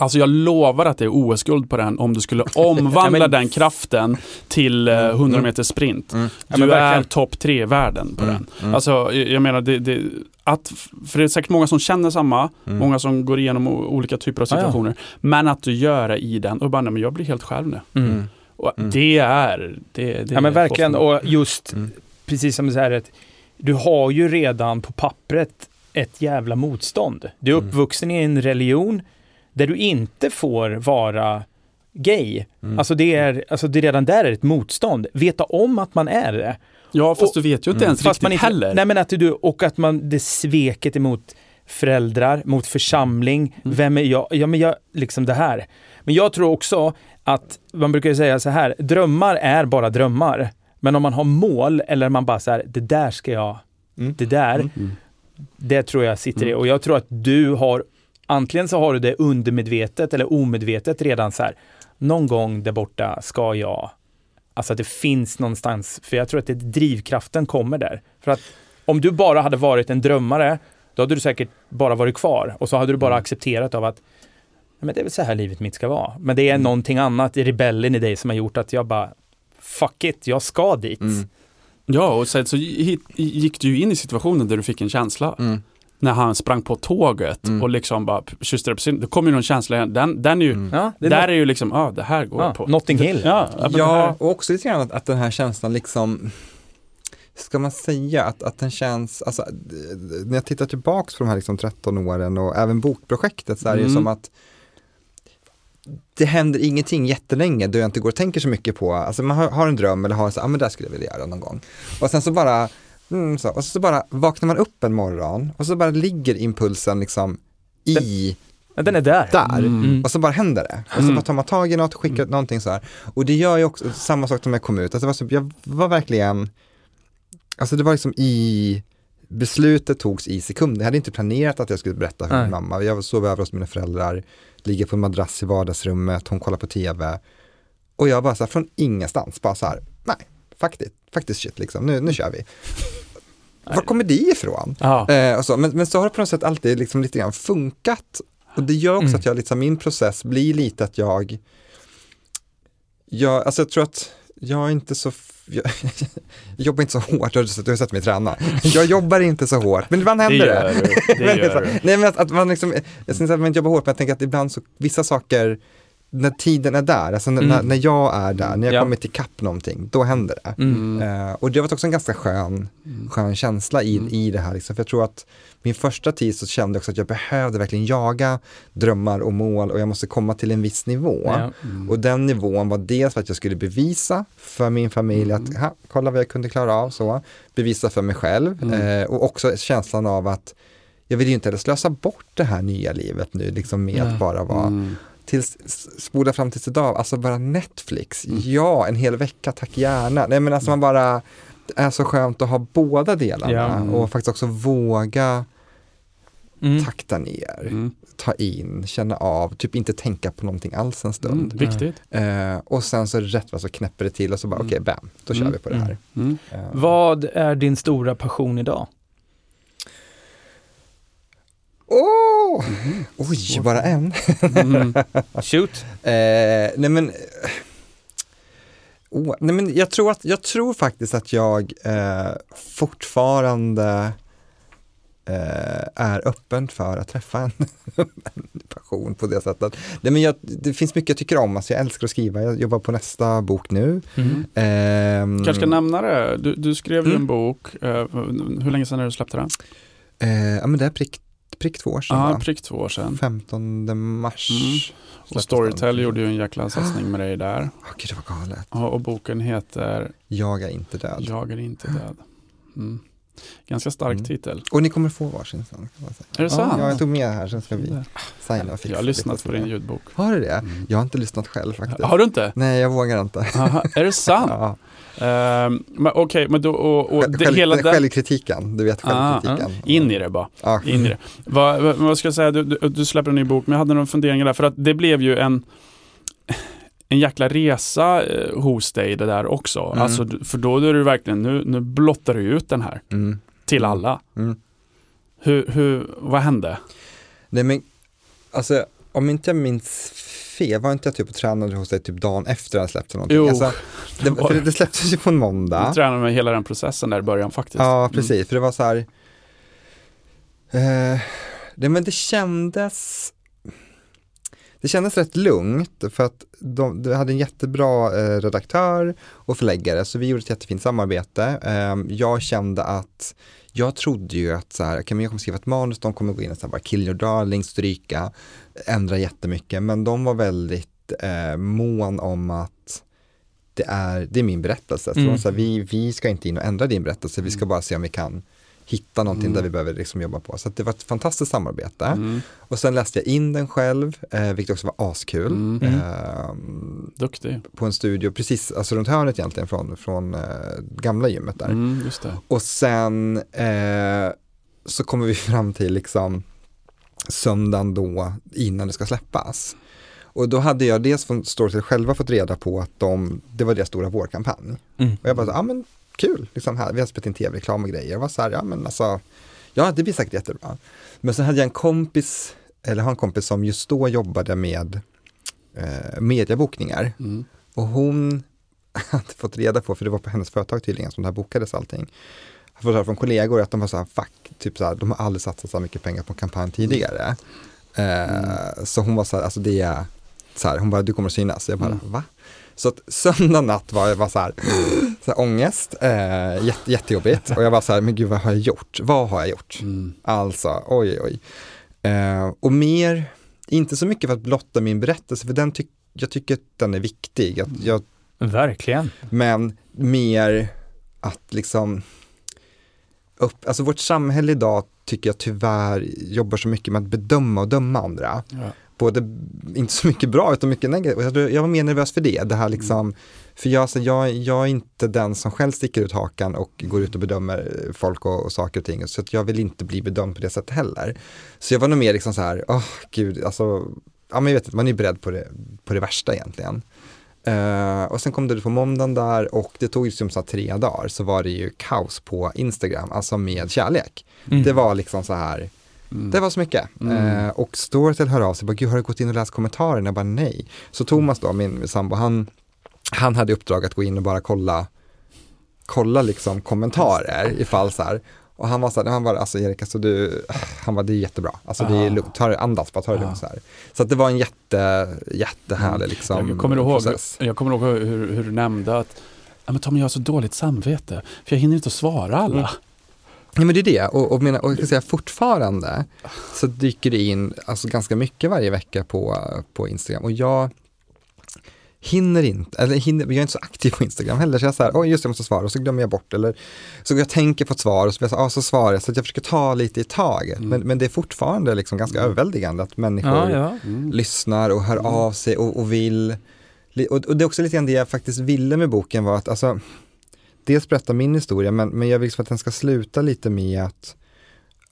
Alltså jag lovar att det är OS-guld på den om du skulle omvandla [LAUGHS] Ja, men- den kraften till eh, 100 meter sprint. Mm. Ja, Du är verkligen. topp tre i världen på Mm. den. Mm. Alltså jag menar, det, det, att, för det är säkert många som känner samma, Mm. många som går igenom olika typer av Ja, ja. situationer. Men att du gör det i den och bara, nej, men jag blir helt själv nu. Mm. Mm. Och Mm. det är, det, det Ja men är verkligen, och just Mm. precis som du säger, du har ju redan på pappret ett jävla motstånd. Du är Mm. uppvuxen i en religion där du inte får vara gay. Mm. Alltså, det är, alltså det redan där är ett motstånd. Veta om att man är det. Ja fast och- du vet ju inte Mm. ens riktigt man inte, heller. Nej men att du, och att man, det sveket emot föräldrar, mot församling. Mm. Vem är jag? Ja men jag, liksom det här. Men jag tror också att, man brukar ju säga så här, drömmar är bara drömmar. Men om man har mål eller man bara så här, det där ska jag, Mm. det där. Mm. det tror jag sitter i. Mm. Och jag tror att du har antingen så har du det undermedvetet eller omedvetet redan så här, någon gång där borta ska jag, alltså att det finns någonstans, för jag tror att det, drivkraften kommer där. För att om du bara hade varit en drömmare, då hade du säkert bara varit kvar och så hade du bara Mm. accepterat av att "Nej, men det är väl så här livet mitt ska vara. Men det är Mm. någonting annat i rebellen i dig som har gjort att jag bara, fuck it, jag ska dit. Mm. Ja, och sen så gick du ju in i situationen där du fick en känsla. Mm. När han sprang på tåget Mm. och liksom bara kysste upp sin, då kom ju någon känsla igen. Den, den är ju, Mm. Ja, det är där något- är ju liksom, ja det här går ja, på. Notting Hill. Ja, ja, det och också lite grann att, att den här känslan liksom, ska man säga att, att den känns, alltså när jag tittar tillbaks på de här liksom 13 åren och även bokprojektet så är det ju Mm. som att det händer ingenting jättelänge då jag inte går och tänker så mycket på, alltså man har, har en dröm eller har så, ja ah, men det här skulle jag vilja göra någon gång. Och sen så bara, mm, så, och så bara vaknar man upp en morgon och så bara ligger impulsen liksom i Ja, Den är där. där. Mm. Och så bara händer det. Och så Mm. bara tar man tag i något och skickar någonting så här. Och det gör ju också samma sak som jag kom ut. Alltså jag var verkligen, alltså det var liksom i, beslutet togs i sekunder. Jag hade inte planerat att jag skulle berätta för Nej. min mamma. Jag sov över hos mina föräldrar, ligger på en madrass i vardagsrummet, hon kollar på tv. Och jag bara så här, från ingenstans, bara så här, nej, faktiskt, faktiskt shit liksom, nu, nu kör vi. Var kommer det ifrån? Eh, så. Men, men så har det på något sätt alltid liksom lite grann funkat. Och det gör också Mm. att jag, liksom, min process blir lite att jag, jag, alltså jag tror att jag är inte så, jag, jag [LAUGHS] jobbar inte så hårt, du har sett- du har sett mig träna. Jag jobbar inte så hårt, men ibland det händer gör det. du. Det [LAUGHS] Men gör du. Nej men att, att man liksom, jag syns att man inte jobbar hårt, men jag tänker att ibland så, vissa saker, när tiden är där, alltså när, Mm. när, jag är där, när jag Ja. kommit ikapp någonting, då händer det. Mm. Eh, och det varit också en ganska skön, skön känsla i, Mm. i det här. Liksom. För jag tror att min första tid så kände jag också att jag behövde verkligen jaga drömmar och mål och jag måste komma till en viss nivå. Ja. Mm. Och den nivån var dels för att jag skulle bevisa för min familj Mm. att, ha, kolla vad jag kunde klara av så. Bevisa för mig själv Mm. eh, och också känslan av att jag vill ju inte heller slösa bort det här nya livet nu liksom med att bara vara Mm. Tills, spola fram tills idag, alltså bara Netflix, Mm. ja en hel vecka, tack gärna. Nej men alltså man bara, det är så skönt att ha båda delarna Ja. Mm. och faktiskt också våga Mm. takta ner, Mm. ta in, känna av, typ inte tänka på någonting alls en Mm. stund. Viktigt. Eh, och sen så rätt vad så knäpper det till och så bara Mm. okej, bam, då kör Mm. vi på det här. Mm. Eh, Vad är din stora passion idag? Åh! Mhm. Oj, Svårt. bara en. Mm. Shoot. Eh, nej men, eh, oh, nej men jag tror, att, jag tror faktiskt att jag eh, fortfarande eh, är öppen för att träffa en, [LAUGHS] en passion på det sättet. Nej men jag, det finns mycket jag tycker om, alltså jag älskar att skriva, jag jobbar på nästa bok nu. Mm. Ehm, Kanske ska nämna det. Du, du skrev ju Mm. en bok. eh, hur länge sedan är du släppte den? eh, ja men det är prick, prick två år sedan Ja, va? prick två år sedan. 15 mars. Mm. Och Storytel gjorde ju en jäkla satsning med dig där. [GASPS] Åh gud, det var galet. Och, och boken heter Jag är inte död. Jag är inte [GASPS] död. Mm. Ganska stark Mm. titel. Och ni kommer få varsin sen. Säga. Är det sant? Ja, jag tog med här, sen ska vi signa och fixa Jag har lyssnat på din ljudbok. Har du det? Mm. Jag har inte lyssnat själv faktiskt. Har du inte? Nej, jag vågar inte. Aha, är det sant? [LAUGHS] Ja. Ehm, men Okej, men då, och, och Själv, det, hela den, Självkritiken, du vet Ah, självkritiken. in i det bara. Ja. In i det. Vad, vad, vad ska jag säga, du, du, du släpper en ny bok, men jag hade några funderingar där, för att det blev ju en [LAUGHS] en jäkla resa eh, hos dig det där också. Mm. Alltså, för då är du verkligen, nu, nu blottar du ut den här Mm. till alla. Mm. Hur, hur, vad hände? Nej men, alltså om inte jag minns fel, var inte jag typ och tränade hos dig typ dagen efter jag släppte någonting? Jo, Alltså, det, för det, släpptes ju på en måndag. Du tränade med hela den processen där i början faktiskt. Ja, precis. För det var så här, eh, det, men det kändes, det kändes rätt lugnt för att de, de hade en jättebra eh, redaktör och förläggare så vi gjorde ett jättefint samarbete. Eh, jag kände att jag trodde ju att så här, okay, jag kommer skriva ett manus, de kommer gå in och så här, bara kill your darling, stryka, ändra jättemycket, men de var väldigt eh, mån om att det är, det är min berättelse. Så Mm. de sa, vi, vi ska inte in och ändra din berättelse, vi ska bara se om vi kan hitta någonting Mm. där vi behöver liksom jobba på. Så det var ett fantastiskt samarbete. Mm. Och sen läste jag in den själv, eh, vilket också var askul. Mm. Mm. Ehm, Duktig. på en studio precis, alltså runt hörnet egentligen från, från eh, gamla gymmet där. Mm. Och sen eh, så kommer vi [LAUGHS] fram till liksom söndagen då innan det ska släppas. Och då hade jag dels från Storytel själva fått reda på att de, det var deras stora vårkampanj. Mm. Och jag bara, ja men kul, liksom här, vi har spelat in tv-reklam och grejer. Jag var så här, ja men alltså, ja det blir säkert jättebra. Men sen hade jag en kompis, eller har en kompis som just då jobbade med eh, mediebokningar. Mm. Och hon [LAUGHS] hade fått reda på, för det var på hennes företag tydligen som det här bokades allting. Jag fått höra från kollegor att de var så här, fuck, typ så här, de har aldrig satsat så här mycket pengar på en kampanj tidigare. Eh, Så hon var så här, alltså det är, så här, hon bara, du kommer att synas. Jag bara, Mm. va? Så att söndag natt var jag var så här, så här ångest, eh, jätte, jättejobbigt. Och jag var så här, men gud vad har jag gjort? Vad har jag gjort? Mm. Alltså, oj oj, oj. Eh, och mer, inte så mycket för att blotta min berättelse, för den tyck, jag tycker att den är viktig. Att jag, Verkligen. men mer att liksom, upp, alltså vårt samhälle idag tycker jag tyvärr jobbar så mycket med att bedöma och döma andra. Ja. Både, inte så mycket bra utan mycket negativt. Jag, var mer nervös för det, det här liksom, för jag, så jag, jag är inte den som själv sticker ut hakan och går ut och bedömer folk och, och saker och ting. Så att jag vill inte bli bedömd på det sättet heller. Så jag var nog mer liksom så här, åh gud, alltså, ja men jag vet inte, man är beredd på det, på det värsta egentligen. Eh, och sen kom det på måndagen där och det tog ju som så tre dagar så var det ju kaos på Instagram, alltså med kärlek. Mm. Det var liksom så här, Mm. det var så mycket. Mm. Eh, och Storytel hör av sig, bara, gud har du gått in och läst kommentarerna? Jag bara nej. Så Thomas då, min sambo, han, han hade uppdrag att gå in och bara kolla, kolla liksom kommentarer ifall så här. Och han var så här, han bara, alltså Erik, alltså du, han var det är jättebra. Alltså det är lugnt, ta det, andas bara, ta det lugnt så här. Så att det var en jätte, jättehärlig liksom jag, kommer ihåg, process. jag kommer ihåg hur, hur du nämnde att ja, men Tommy, jag har så dåligt samvete, för jag hinner inte att svara alla. Ja men det är det, och, och, menar, och jag kan säga fortfarande så dyker det in alltså, ganska mycket varje vecka på, på Instagram och jag hinner inte, eller hinner, jag är inte så aktiv på Instagram heller så jag säger, oj just det, jag måste svara och så glömmer jag bort eller så jag tänker på ett svar och så, jag så, ah, så svarar jag så att jag försöker ta lite i taget Mm. men, men det är fortfarande liksom ganska Mm. överväldigande att människor Ja, ja. Mm. lyssnar och hör Mm. av sig och, och vill. Och, och det är också lite grann det jag faktiskt ville med boken var att alltså, dels berätta min historia men, men jag vill liksom att den ska sluta lite med att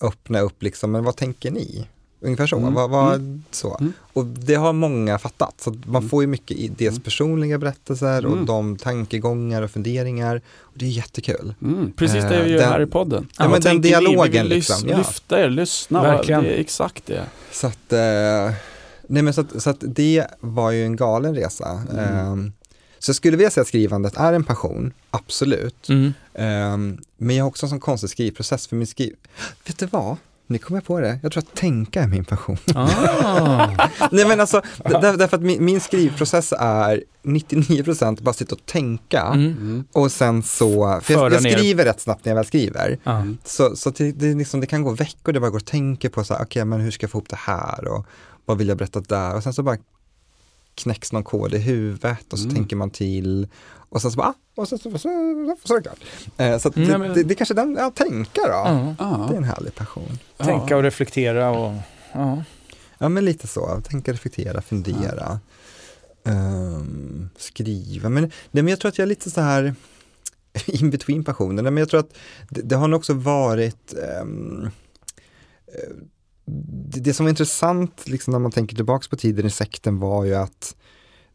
öppna upp liksom, men vad tänker ni? Ungefär så. Mm. Vad, vad, Mm. så. Mm. Och det har många fattat. Så man Mm. får ju mycket i dels Mm. personliga berättelser och Mm. de tankegångar och funderingar. Och det är jättekul. Mm, precis det vi Eh, gör den- här i podden. Ja, men den tänker vi? Vi dialogen vill liksom, ja. Lyfta er, lyssna. Verkligen. Det är exakt det. Så att, eh, nej men så att, så att det var ju en galen resa. Mm. Eh, så jag skulle vilja säga att skrivandet är en passion, absolut. Mm. Eh, men jag har också en sån konstig skrivprocess för min skriv... Vet du vad? Nu kommer jag på det. Jag tror att tänka är min passion. Ah. [LAUGHS] Nej men alltså, där, därför att min, min skrivprocess är 99% bara sitta och tänka Mm. Mm. och sen så, för jag, jag ner. skriver rätt snabbt när jag väl skriver. Ja. Så, så det, det, liksom, det kan gå veckor där jag bara går och tänker på så här, okej men hur ska jag få ihop det här och vad vill jag berätta där och sen så bara knäcks någon kod i huvudet och så Mm. tänker man till och sen så bara, ah, och så, så, så, så, så är det klart. Eh, så att Mm, det, men- det, det är kanske den, ja tänka då. Ja. Ja. Det är en härlig passion. Tänka och reflektera och ja. Ja men lite så, tänka, reflektera, fundera. Ehm, skriva, men, nej, men jag tror att jag är lite så här [LAUGHS] in between passioner. Nej, Men jag tror att det, det har nog också varit eh, det, det som var intressant liksom, när man tänker tillbaks på tiden i sekten var ju att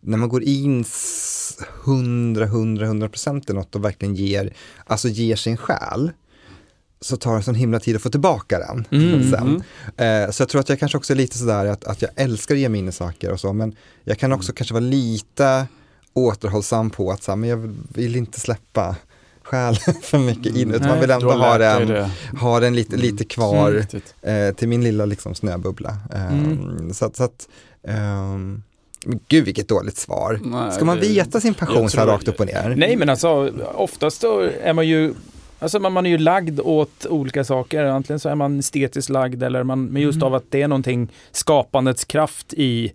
när man går in s- 100, 100, 100 procent i något och verkligen ger, alltså ger sin själ, så tar det sån himla tid att få tillbaka den Mm, sen. Eh, så jag tror att jag kanske också är lite sådär att, att jag älskar att ge mig in i saker och så, men jag kan också kanske vara lite återhållsam på att så här, men jag vill inte släppa själen [LAUGHS] för mycket in, utan man vill ändå ha den, ha den lite, lite Mm. kvar Riktigt. eh, till min lilla liksom, snöbubbla. Eh, Mm. Så att, så att ehm, men gud vilket dåligt svar. Nej, Ska man veta sin passion så här rakt upp och ner? Nej men alltså oftast då är man ju Alltså man, man är ju lagd åt olika saker. Antingen så är man estetiskt lagd eller man, men just Mm. av att det är någonting skapandets kraft i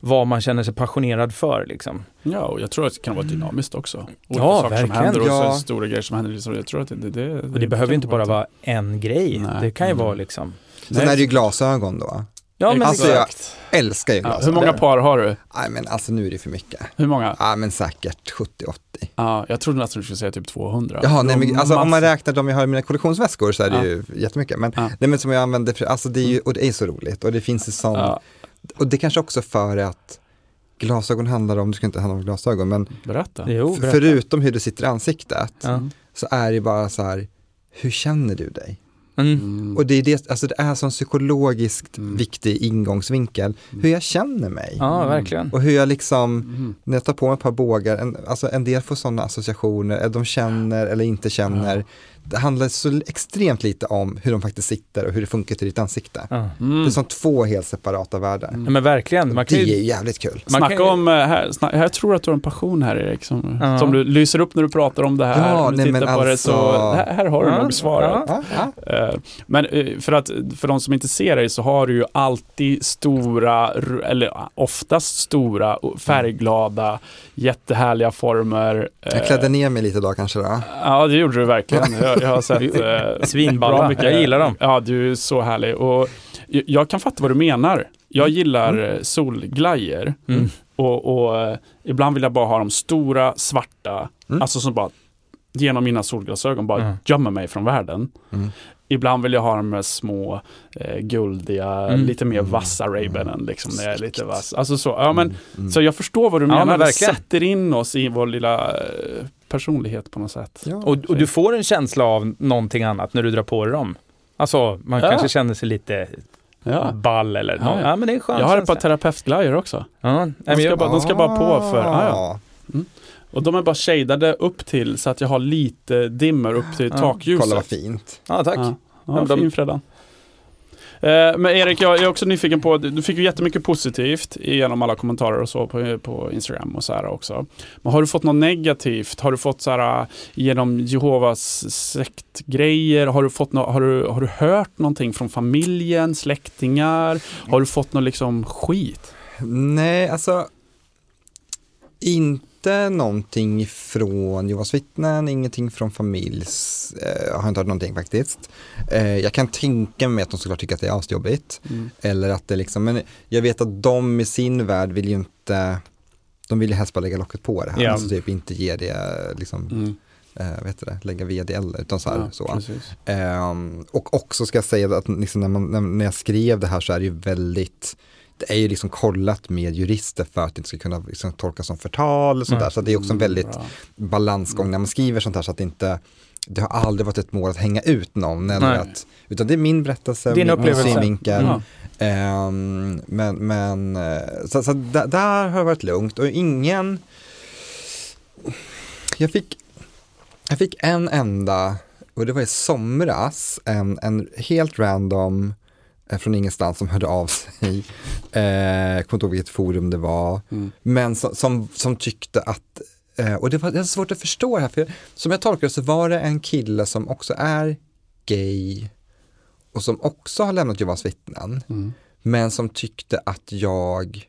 vad man känner sig passionerad för liksom. Ja, och jag tror att det kan vara dynamiskt också. Olika Ja, saker verkligen. som händer och Ja. så stora grejer som händer. Liksom. Jag tror att det, det, det, Och det behöver ju inte bara vara en grej. Nej. Det kan ju Mm. vara liksom Sen är det ju glasögon då. Ja, men Alltså, jag exakt. älskar ju Ja, glasögon. hur många par har du? Nej men alltså nu är det för mycket. Hur många? Ja men säkert 70-80. Ja, jag trodde nästan du skulle säga typ 200. Jaha, nej, men, alltså, om man räknar de jag har i mina kollektionsväskor så är det Ja. ju jättemycket. Men, Ja. nej, men som jag använder, för, alltså det är ju, och det är så roligt och det finns ju sån, Ja, och det kanske också för att glasögon handlar om, du ska inte handla om glasögon, men berätta. Jo, berätta. förutom hur det sitter i ansiktet Ja. så är det bara så här, hur känner du dig? Mm. Mm. Och det är, det, alltså det är sån psykologiskt Mm. viktig ingångsvinkel, hur jag känner mig. Ja, verkligen. Och hur jag liksom, Mm. när jag tar på mig ett par bågar, en, alltså en del får sådana associationer, de känner eller inte känner. Det handlar så extremt lite om hur de faktiskt sitter och hur det funkar till ditt ansikte. Mm. Det är som två helt separata världar. Ja, men verkligen. Man kan Det är ju, ju jävligt kul. man Snacka kan ju- om, eh, här, sna- jag tror att du har en passion här Erik, som, Ja. som du lyser upp när du pratar om det här. Ja, nej, men på det alltså- så, här, här har du Ja, nog svaret. Ja. Eh, Men eh, för, att, för de som inte ser dig så har du ju alltid stora, eller oftast stora, färgglada, jättehärliga former. Jag klädde ner mig lite idag kanske då. Ja, det gjorde du verkligen. [LAUGHS] Jag, jag har sett eh, mycket. Jag gillar dem. Ja, du är så härlig. Och jag- kan fatta vad du menar. Jag gillar mm. solglajjor Mm. och, och eh, ibland vill jag bara ha de stora, svarta, Mm. alltså som bara genom mina solglasögon bara Mm. gömmer mig från världen. Mm. Ibland vill jag ha de här små, eh, guldiga, Mm. lite mer vassa Ray-Banen. Liksom, när jag är lite vass. Alltså så, ja, men, Mm. så jag förstår vad du Ja, menar. men det verkligen. sätter in oss i vår lilla eh, personlighet på något sätt. Ja. Och, och du får en känsla av någonting annat när du drar på dig dem. Alltså, man Ja. kanske känner sig lite Ja. ball eller Ja, något. ja. Ja, men det är en skön Jag har ett par terapeutglajjor också. Ja, De ska jag, bara- de ska bara på för- ja, ja. Ah, Och de är bara shadade upp till så att jag har lite dimmer upp till Ja, takljuset. Kolla vad fint. ja, tack. Ja, Ja, ja de- fin Fredan. Eh, men Erik, jag är också nyfiken på, du fick ju jättemycket positivt genom alla kommentarer och så på, på Instagram och så här också. Men har du fått något negativt? Har du fått så här eh, genom Jehovas sektgrejer? Har du, fått no, har, du, har du hört någonting från familjen, släktingar? Har du fått något liksom skit? Nej, alltså inte någonting från Jehovas vittnen, ingenting från familjs, eh, har inte hört någonting faktiskt. Eh, jag kan tänka mig att de såklart tycker att det är asjobbigt. Mm. Eller att det liksom, men jag vet att de i sin värld vill ju inte, de vill ju helst bara lägga locket på det här. Ja. Alltså typ inte ge det, liksom, Mm. eh, vet det, lägga VDL, utan så här, Ja, så. Ehm, och också ska jag säga att liksom när, man, när jag skrev det här så är det ju väldigt, det är ju liksom kollat med jurister för att det inte ska kunna liksom tolkas som förtal och sånt Mm. där. Så det är också en väldigt Bra. balansgång när man skriver sånt här så att det inte, det har aldrig varit ett mål att hänga ut någon. Eller Nej. att, utan det är min berättelse, Din min, synvinkel. Ja. Ehm, men men eh, så, så där, där har det varit lugnt och ingen, jag fick, jag fick en enda, och det var i somras, en, en helt random från ingenstans som hörde av sig. Eh, jag kommer inte ihåg vilket forum det var. Mm. Men som, som, som tyckte att, eh, och det var, det var svårt att förstå det här, för som jag tolkar det så var det en kille som också är gay och som också har lämnat Jehovas vittnen, Mm. men som tyckte att jag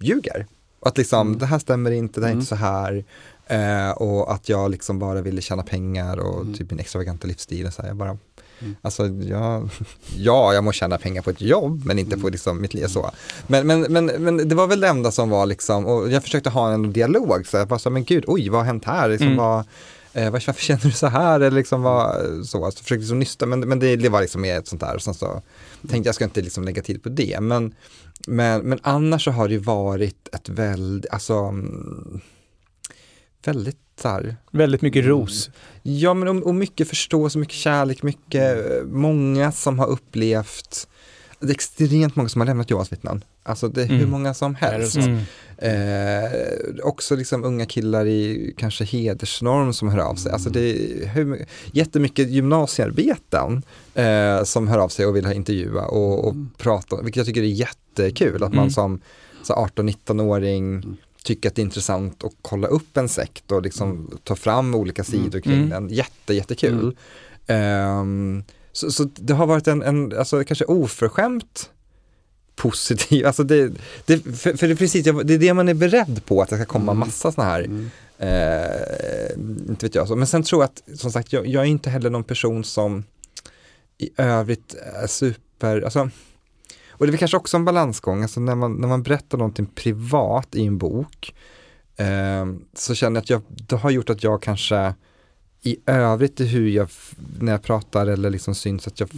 ljuger. Att liksom, Mm. det här stämmer inte, det här är Mm. inte så här. Eh, och att jag liksom bara ville tjäna pengar och Mm. typ min extravaganta livsstil. Och så här. Jag bara, Mm. Alltså, jag, [LAUGHS] ja, jag må tjäna pengar på ett jobb, men inte Mm. på liksom mitt liv. Så. Men, men, men, men det var väl det enda som var liksom, och jag försökte ha en dialog, så jag bara så, men gud, oj, vad har hänt här? Liksom, Mm. vad, eh, varför känner du så här? Eller liksom vad, så, så försökte liksom nysta, men, men det, det var liksom mer ett sånt där, och sen så tänkte jag ska inte liksom lägga tid på det. Men, men, men annars så har det varit ett väldigt, alltså, mm, väldigt här, Väldigt mycket ros. Ja, men och, och mycket förståelse, mycket kärlek, mycket, eh, många som har upplevt, det är extremt många som har lämnat Jehovas vittnen. Alltså det är hur Mm. många som helst. Mm. Eh, också liksom unga killar i kanske hedersnorm som hör av sig. Alltså det är hur, jättemycket gymnasiearbeten eh, som hör av sig och vill ha intervjua och, och Mm. prata, vilket jag tycker är jättekul. Att man Mm. som så 18-19-åring Mm. tycker att det är intressant att kolla upp en sekt och liksom ta fram olika sidor kring Mm. den. Jätte, jättekul. Ehm, så, så det har varit en, en alltså kanske oförskämt positiv, alltså det, det, för, för det, är precis, det är det man är beredd på, att det ska komma Mm. massa sådana här, Mm. eh, inte vet jag, men sen tror jag att, som sagt, jag, jag är inte heller någon person som i övrigt är super, alltså och det är kanske också en balansgång, alltså när man, när man berättar någonting privat i en bok eh, så känner jag att jag, det har gjort att jag kanske i övrigt i hur jag, när jag pratar eller liksom syns att jag,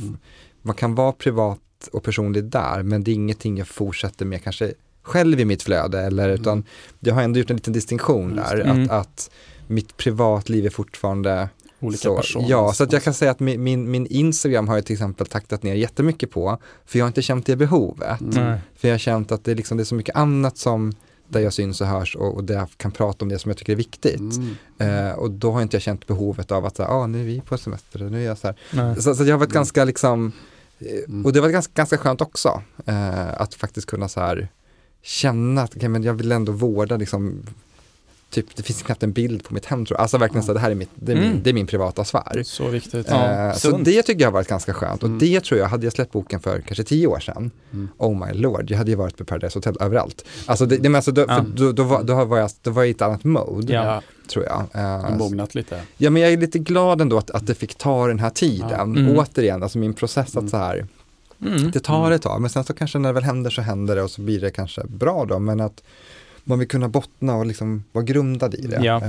man kan vara privat och personlig där men det är ingenting jag fortsätter med kanske själv i mitt flöde eller Mm. utan jag har ändå gjort en liten distinktion där. Mm. att, att mitt privatliv är fortfarande Olika så, personer. Ja, så att jag kan säga att min, min, min Instagram har jag till exempel taktat ner jättemycket på, för jag har inte känt det behovet. Mm. För jag har känt att det är, liksom, det är så mycket annat som där jag syns och hörs och, och där jag kan prata om det som jag tycker är viktigt. Mm. Eh, och då har inte jag känt behovet av att säga, ah, nu är vi på semester och nu är jag så här. Så, så jag har varit ganska liksom, Mm. och det var ganska, ganska skönt också, eh, att faktiskt kunna så här känna att okay, men jag vill ändå vårda liksom, typ det finns knappt en bild på mitt hem tror jag. Alltså verkligen så det här är, mitt, det är, min, Mm. det är min privata sfär. Så viktigt. Ja, Eh, så sunt. det tycker jag har varit ganska skönt och Mm. det tror jag, hade jag släppt boken för kanske tio år sedan, Mm. oh my lord, jag hade ju varit på Paradise Hotel överallt. Alltså, det, det, men alltså då, Ja. då, då, var, då, var jag, då var jag i ett annat mode, Ja. Ja, tror jag. Eh, mognat lite. ja, men jag är lite glad ändå att, att det fick ta den här tiden. Ja. Mm. Återigen, alltså min process att så här, Mm. det tar Mm. ett tag, men sen så kanske när det väl händer så händer det och så blir det kanske bra då, men att man vill kunna bottna och liksom vara grundad i det. Ja.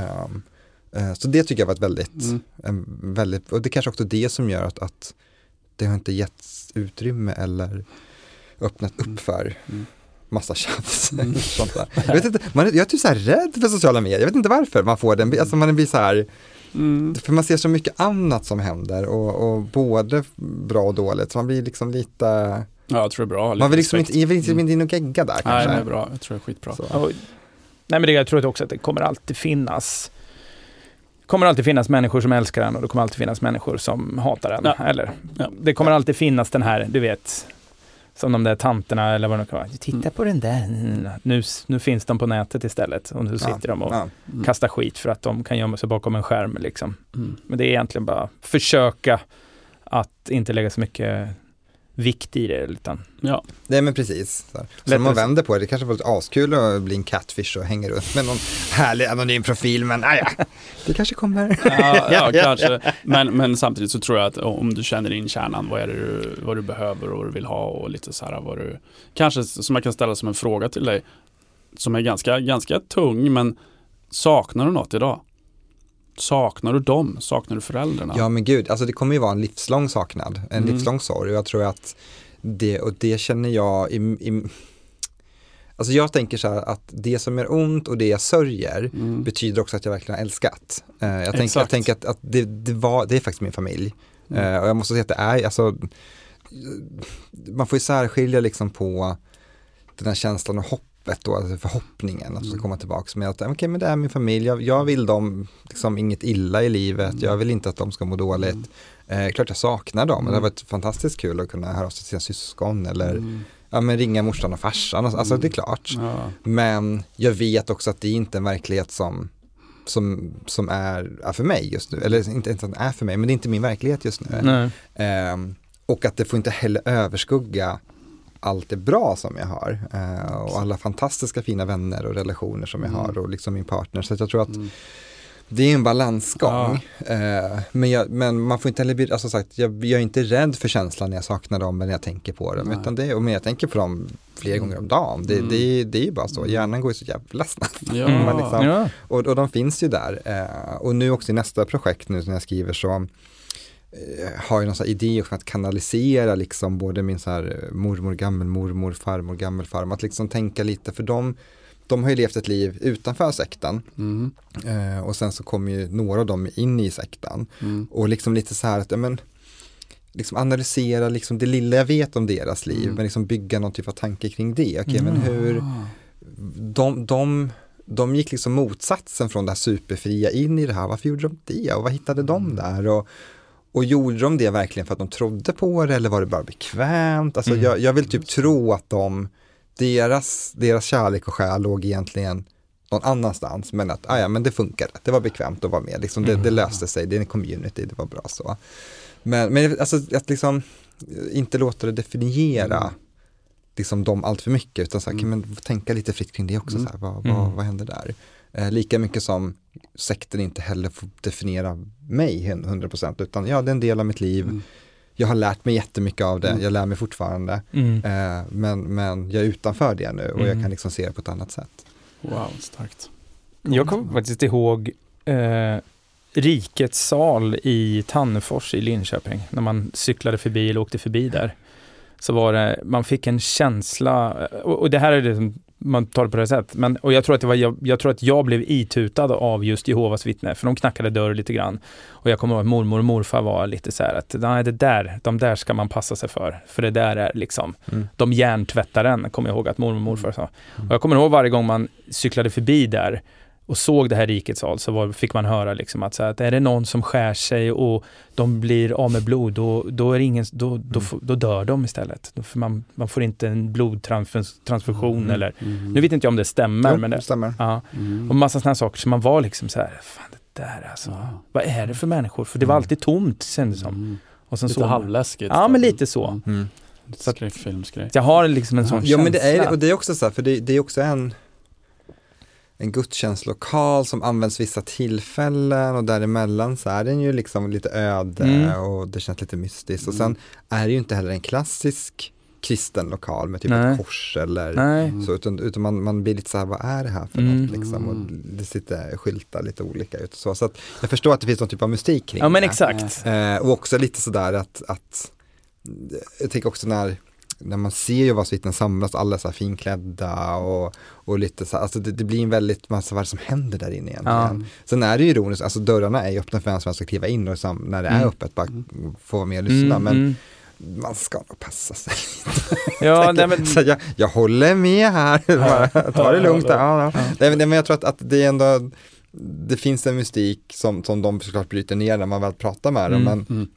Eh, så det tycker jag var ett väldigt, Mm. en väldigt, och det är kanske också det som gör att, att det har inte getts utrymme eller öppnat upp Mm. för Mm. massa tjafs. Mm. [LAUGHS] Sånt där. Jag, vet inte, man, är- jag är typ så här rädd för sociala medier, jag vet inte varför man får den, alltså man blir så här, Mm. för man ser så mycket annat som händer och, och både bra och dåligt, så man blir liksom lite, Ja, jag tror det är bra. man vill liksom inte, jag vill inte in och gegga där Nej, kanske. det är bra. Jag tror det är skitbra. Så. Och, nej men det, jag tror också att det kommer alltid finnas kommer alltid finnas människor som älskar en och det kommer alltid finnas människor som hatar en. Ja. Eller, Ja. Det kommer alltid finnas den här, du vet, som de där tanterna eller vad det kan vara. Titta Mm. på den där. Mm. Nu, nu finns de på nätet istället och nu sitter de och Ja. Mm. kastar skit för att de kan gömma sig bakom en skärm. Liksom. Mm. Men det är egentligen bara försöka att inte lägga så mycket vikt i det. Utan, Ja, Nej men precis. Så, om man vänder på det, det kanske var lite askul att bli en catfish och hänga runt med någon härlig anonym profil, men ah, ja, det kanske kommer. [LAUGHS] ja, ja kanske. Men, men samtidigt så tror jag att om du känner in kärnan, vad är det du, vad du behöver och vad du vill ha och lite så här vad du, kanske som jag kan ställa som en fråga till dig, som är ganska, ganska tung, men saknar du något idag? Saknar du dem? Saknar du föräldrarna? Ja men gud, alltså det kommer ju vara en livslång saknad, en Mm. livslång sorg och jag tror att det, och det känner jag i, i Alltså jag tänker så här att det som är ont och det jag sörjer Mm. betyder också att jag verkligen har älskat. Eh, jag, tänker, jag tänker att, att det, det, var, det är faktiskt min familj. Mm. Eh, och jag måste säga att det är, alltså, man får ju särskilja liksom på den här känslan och hoppet då, alltså förhoppningen att de ska Mm. komma tillbaka med att okej men det är min familj, jag, jag vill dem liksom inget illa i livet, Mm. jag vill inte att de ska må dåligt. Eh, klart jag saknar dem, men det har varit fantastiskt kul att kunna höra av sig till sina syskon eller Mm. ja, men ringa morsan och farsan, alltså Mm. det är klart. Ja. Men jag vet också att det är inte en verklighet som, som, som är, är för mig just nu. Eller inte ens är för mig, men det är inte min verklighet just nu. Ehm, och att det får inte heller överskugga allt det bra som jag har. Eh, och alla fantastiska fina vänner och relationer som jag Mm. har och liksom min partner. Så att jag tror att Mm. det är en balansgång. Eh, men, jag, men man får inte heller bli, alltså sagt, jag, jag är inte rädd för känslan när jag saknar dem eller när jag tänker på dem. Nej. Utan det, och men jag tänker på dem flera Mm. gånger om dagen. Det, Mm. det, det är ju bara så, hjärnan går ju så jävla snabbt. Ja. [LAUGHS] Mm. Liksom- Ja. Och, och de finns ju där. Eh, och nu också i nästa projekt nu när jag skriver så har jag någon idé om att kanalisera liksom både min så här eh, mormor, gammelmormor, farmor, gammelfarmor. Att liksom tänka lite för de, de har ju levt ett liv utanför sekten. Mm. Eh, och sen så kommer ju några av dem in i sekten. Mm. Och liksom lite så här att, ja men, liksom analysera liksom det lilla jag vet om deras liv, Mm. men liksom bygga någon typ av tanke kring det. Okej, men Mm. hur, Ah. de, de, de gick liksom motsatsen från det här superfria in i det här. Varför gjorde de det och vad hittade de Mm. där? Och, och gjorde de det verkligen för att de trodde på det eller var det bara bekvämt? Alltså Mm. jag, jag vill typ tro att de, deras, deras kärlek och själ låg egentligen någon annanstans men att ah ja, men det funkade, det var bekvämt att vara med, liksom, det, det löste sig, det är en community, det var bra så. Men, men alltså att liksom inte låta det definiera Mm. liksom dem allt för mycket utan så här, Mm. man tänka lite fritt kring det också, Mm. så här, vad, Mm. vad, vad händer där? Eh, lika mycket som sekten inte heller får definiera mig 100% utan ja, det är en del av mitt liv. Mm. jag har lärt mig jättemycket av det, Mm. jag lär mig fortfarande. Mm. Eh, men, men jag är utanför det nu och jag Mm. kan liksom se det på ett annat sätt. Wow, starkt. Jag kommer faktiskt ihåg eh, Rikets sal i Tannefors i Linköping. När man cyklade förbi eller åkte förbi där. Så var det, man fick en känsla, och, och det här är det som man tar det på det sättet. Men, och jag tror, att det var, jag, jag tror att jag blev itutad av just Jehovas vittne, för de knackade dörr lite grann. Och jag kommer ihåg att mormor och morfar var lite så här att, nej det där, de där ska man passa sig för. För det där är liksom, Mm. de hjärntvättar en, kommer jag ihåg att mormor och morfar sa. Mm. Och jag kommer ihåg varje gång man cyklade förbi där och såg det här rikets sal så var, fick man höra liksom att, så här, att är det någon som skär sig och de blir av med blod, då, då, är ingen, då, då, Mm. får- då dör de istället. Då får man, man får inte en blodtransfusion Mm. eller, Mm. nu vet inte jag om det stämmer, Jo, men det det, stämmer. ja, Mm. och massa sådana saker. Så man var liksom så här, fan det där alltså, Ja. vad är det för människor? För det var Mm. alltid tomt kändes det som. Mm. Och sen Lite halvläskigt. Ja, men lite så. Mm. Mm. Lite skräckfilmsgrej. Jag har liksom en sån Ja men det är känsla. och det är också så här, för det, det är också en en gudstjänstlokal som används vissa tillfällen och däremellan så är den ju liksom lite öde Mm. och det känns lite mystiskt och Mm. sen är det ju inte heller en klassisk kristen lokal med typ Nej. ett kors eller Nej. så utan, utan man, man blir lite så här, vad är det här för Mm. något liksom och det sitter skyltar lite olika ut och så. Så jag förstår att det finns någon typ av mystik kring Ja men det. exakt. Eh, och också lite sådär att, att jag tänker också när, när man ser ju vad vittnen samlas, alla är så här finklädda och, och lite så här, alltså det, det blir en väldigt massa vad som händer där inne egentligen. Sen är det ju ironiskt, alltså dörrarna är ju öppna för vem som helst att kliva in och sam, när det är Mm. öppet bara få vara med och lyssna. Mm, men mm. man ska nog passa sig. [LAUGHS] Ja, nej, men, så jag, jag håller med här, [LAUGHS] ta det lugnt. Ja, ja. Nej, men- jag tror att, att det ändå det finns en mystik som, som de såklart bryter ner när man väl pratar med dem, Mm. men Mm.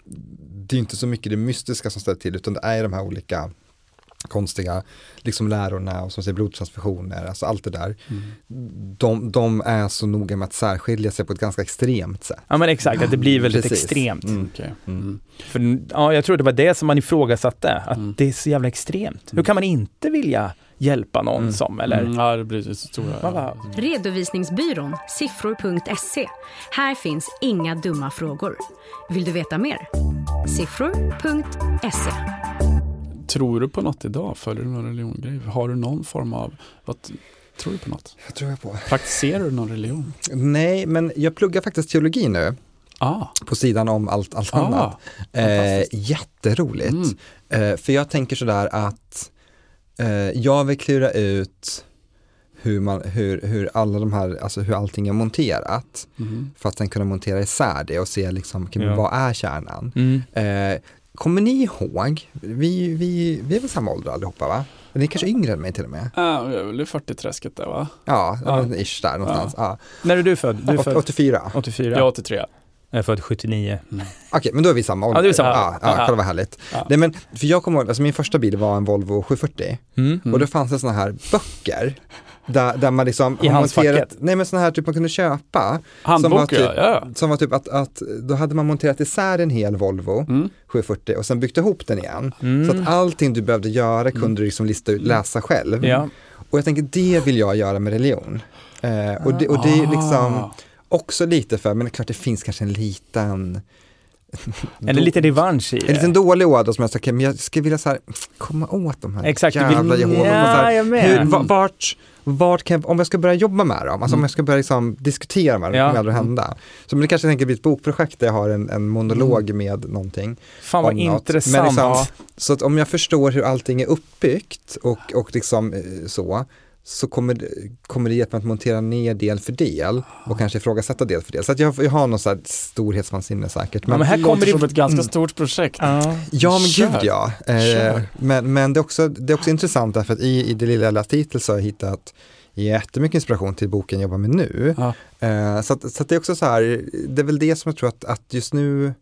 det är inte så mycket det mystiska som ställer till, utan det är de här olika konstiga liksom lärorna och som säger blodtransfusioner, alltså allt det där. Mm. De, de är så noga med att särskilja sig på ett ganska extremt sätt. ja men exakt, att det blir väldigt Precis. extremt. Mm. Okej. Mm. Mm. För, ja, jag tror det var det som man ifrågasatte, att Mm. det är så jävla extremt. Hur kan man inte vilja hjälpa någon Mm. som, eller? Mm, ja, det blir så stora. Va? Redovisningsbyrån siffror.se. Här finns inga dumma frågor. Vill du veta mer? Siffror.se. Tror du på något idag? Följer du någon religiongrej? Har du någon form av, vad, tror du på något? Vad tror jag på? Praktiserar du någon religion? Nej, men jag pluggar faktiskt teologi nu, Ah, på sidan om allt, allt annat. ah Eh, fantastiskt. jätteroligt. Mm. Eh, för jag tänker sådär att eh, jag vill klura ut hur, man, hur, hur alla de här, alltså hur allting är monterat. Mhm. För att sen kunna montera isär det och se liksom, men Ja. vad är kärnan? Mm. Eh, kommer ni ihåg, vi, vi, vi är väl samma ålder allihopa va? Ni är kanske yngre än mig till och med? Ah, jag är väl i 40-träsket där va? Ja, Ja. ja. ish där någonstans. Ja. När är du född? Du är Åt- född 84. 84? Jag är 83. Jag är född 79. Okej, men då är vi samma ålder. Ja, det är samma. Ja, ja, Ja. kolla vad härligt. Ja. Nej men, för jag kommer ihåg, alltså min första bil var en Volvo 740 Mm. och då fanns det sådana här böcker där, där man liksom I handskfacket? monterat, nej men sådana här typ man kunde köpa, Handbok som var typ, ja, ja. som var typ att, att då hade man monterat isär en hel Volvo Mm. 740 och sen byggt ihop den igen. Mm. Så att allting du behövde göra kunde du liksom lista ut, läsa själv. Ja. Och jag tänker det vill jag göra med religion. Eh, och, det, och det är liksom Ah. Också lite för, men det är klart det finns kanske en liten Eller lite revansch i en liten det. dålig åda som jag säger, men jag skulle vilja så här, komma åt de här Exakt, jävla. Ja, hur, va- vart, vart kan jag, om jag ska börja jobba med dem, alltså om jag ska börja liksom diskutera med dem, Ja. det kommer aldrig hända. Så men det kanske tänker bli ett bokprojekt där jag har en, en monolog med någonting. Fan vad intressant. Men liksom. Så att om jag förstår hur allting är uppbyggt och, och liksom eh, så, så kommer det, kommer det hjälpa mig att montera ner del för del och kanske ifrågasätta del för del. Så att jag, jag har någon här storhetsvansinne säkert. Ja, men här det kommer det... som ett ganska Mm. stort projekt. Ja. Ja men Kör. gud ja. Eh, men men det, är också, det är också intressant därför att i, i det lilla jag läst hittills så har jag hittat jättemycket inspiration till boken jag jobbar med nu. Ja. Eh, så att, så att det är också så här, det är väl det som jag tror att, att just nu,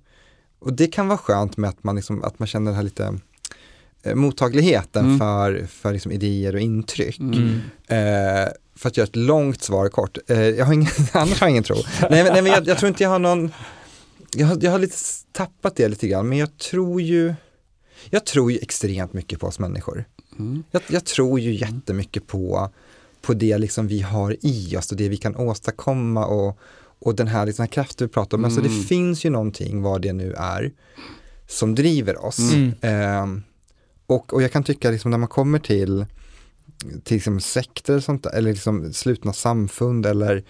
och det kan vara skönt med att man, liksom, att man känner den här lite mottagligheten Mm. för, för liksom idéer och intryck. Mm. Eh, för att göra ett långt svar kort, eh, jag har ingen, [LAUGHS] annars har jag ingen tro. Nej, men, nej, men jag, jag tror inte jag har någon, jag har, jag har lite tappat det lite grann, men jag tror ju, jag tror ju extremt mycket på oss människor. Mm. Jag, jag tror ju jättemycket på, på det liksom vi har i oss och det vi kan åstadkomma och, och den här, liksom, här kraften vi pratar om. Alltså Mm. det finns ju någonting, vad det nu är, som driver oss. Mm. Ehm, och, och jag kan tycka liksom när man kommer till till liksom sekter sånt eller liksom slutna samfund eller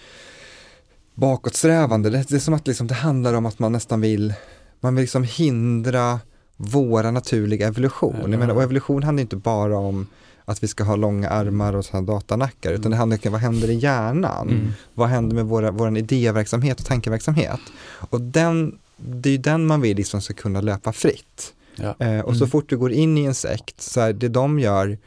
bakåtsträvande, det, det är som att liksom det handlar om att man nästan vill, man vill liksom hindra våra naturliga evolution. Jag menar, och evolution handlar inte bara om att vi ska ha långa armar och så här datanackar, utan det handlar om vad händer i hjärnan? Mm. Vad händer med våra, vår idéverksamhet och tankeverksamhet? Och den, det är ju den man vill liksom ska kunna löpa fritt. Ja. Eh, och så Mm. fort du går in i en sekt, så är det de gör,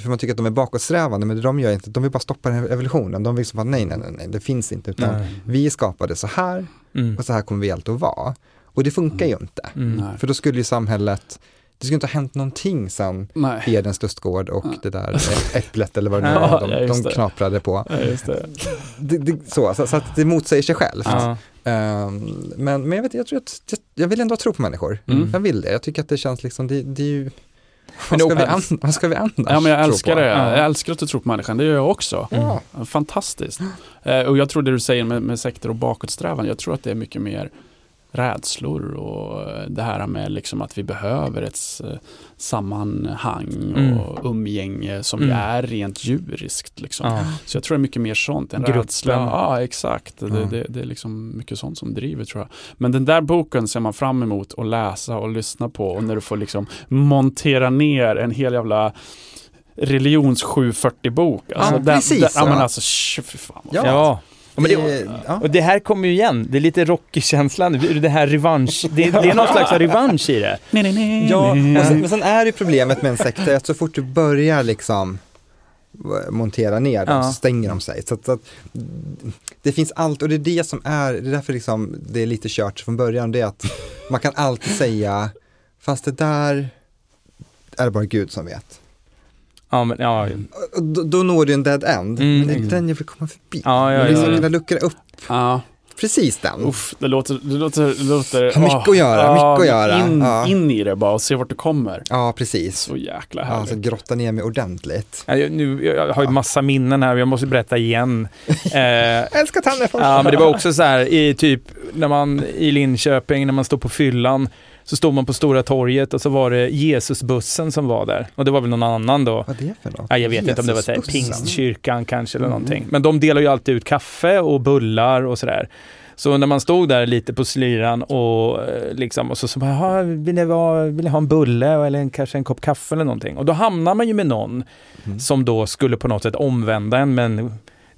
för man tycker att de är bakåtsträvande, men det de gör inte, de vill bara stoppa den här evolutionen. De vill liksom bara, nej, nej, nej, nej, det finns inte, utan Nej. vi är skapade så här Mm. och så här kommer vi alltid att vara. Och det funkar ju inte, Mm. För då skulle ju samhället, det skulle inte ha hänt någonting sen Nej. Edens lustgård och det där äpplet eller vad det nu [LAUGHS] Ja, var de, ja, de det. knaprade på. Ja, just det. Det, det, så, så, så att det motsäger sig självt. Ja. Ehm, men, men jag, vet, jag tror att, jag, jag vill ändå tro på människor. Mm. Jag vill det. Jag tycker att det känns liksom, det, det är ju, Men vad ska, vi an, vad ska vi annars Ja, men jag tro älskar på? det. Ja. Jag älskar att du tror på människan. Det gör jag också. Ja. Fantastiskt. Eh, och jag tror det du säger med, med sekter och bakåtsträvan, jag tror att det är mycket mer rädslor och det här med liksom att vi behöver ett sammanhang Mm. och umgänge som Mm. är rent djuriskt. Liksom. Ja. Så jag tror det är mycket mer sånt. En Gruppen. rädsla. Ja, exakt. Det, Ja. det, det är liksom mycket sånt som driver tror jag. Men den där boken ser man fram emot att läsa och lyssna på. Och när du får liksom montera ner en hel jävla religions 740-bok. Alltså, Ja, den, precis, Den, ja, men alltså, fy fan vad Ja. Ja. Men det, Det- ja. och det här kommer ju igen, det är lite Rocky-känslan, det här revansch, det, det är någon slags revansch i det. Nej, nej, nej. Ja, och sen, men sen är det problemet med en sekt att så fort du börjar liksom eh, montera ner dem Ja. så stänger de sig. Så att, så att, det finns allt och det är det som är, det är därför liksom det är lite kört från början, det är att man kan alltid säga, fast det där är det bara Gud som vet. Ja, men, ja, då, då når du en dead end, Mm. men det är den jag vill komma förbi. ja, ja, jag vill liksom ja. kunna luckra upp Ja, precis den. uff, det låter, det låter, det låter mycket att göra, mycket att göra. In, Ja. in i det bara och se vart du kommer. Ja, precis. Så jäkla Ja, härligt. alltså grotta ner mig ordentligt. Ja, jag- Nu, jag har ju massa minnen här, jag måste berätta igen. [LAUGHS] Eh, Jag älskar Tannefors! Ja, men det var också så här i typ när man i Linköping, när man stod på fyllan, så stod man på Stora torget och så var det Jesusbussen som var där. Och det var väl någon annan då. Vad är det för något? Ja, jag vet inte om det var så här. Pingstkyrkan kanske eller Mm. någonting. Men de delar ju alltid ut kaffe och bullar och sådär. Så när man stod där lite på slyran och eh, liksom och så, bara, "Jaha, vill ni, ha, vill ni ha en bulle eller en, kanske en kopp kaffe eller någonting? Och då hamnar man ju med någon Mm. som då skulle på något sätt omvända en med en,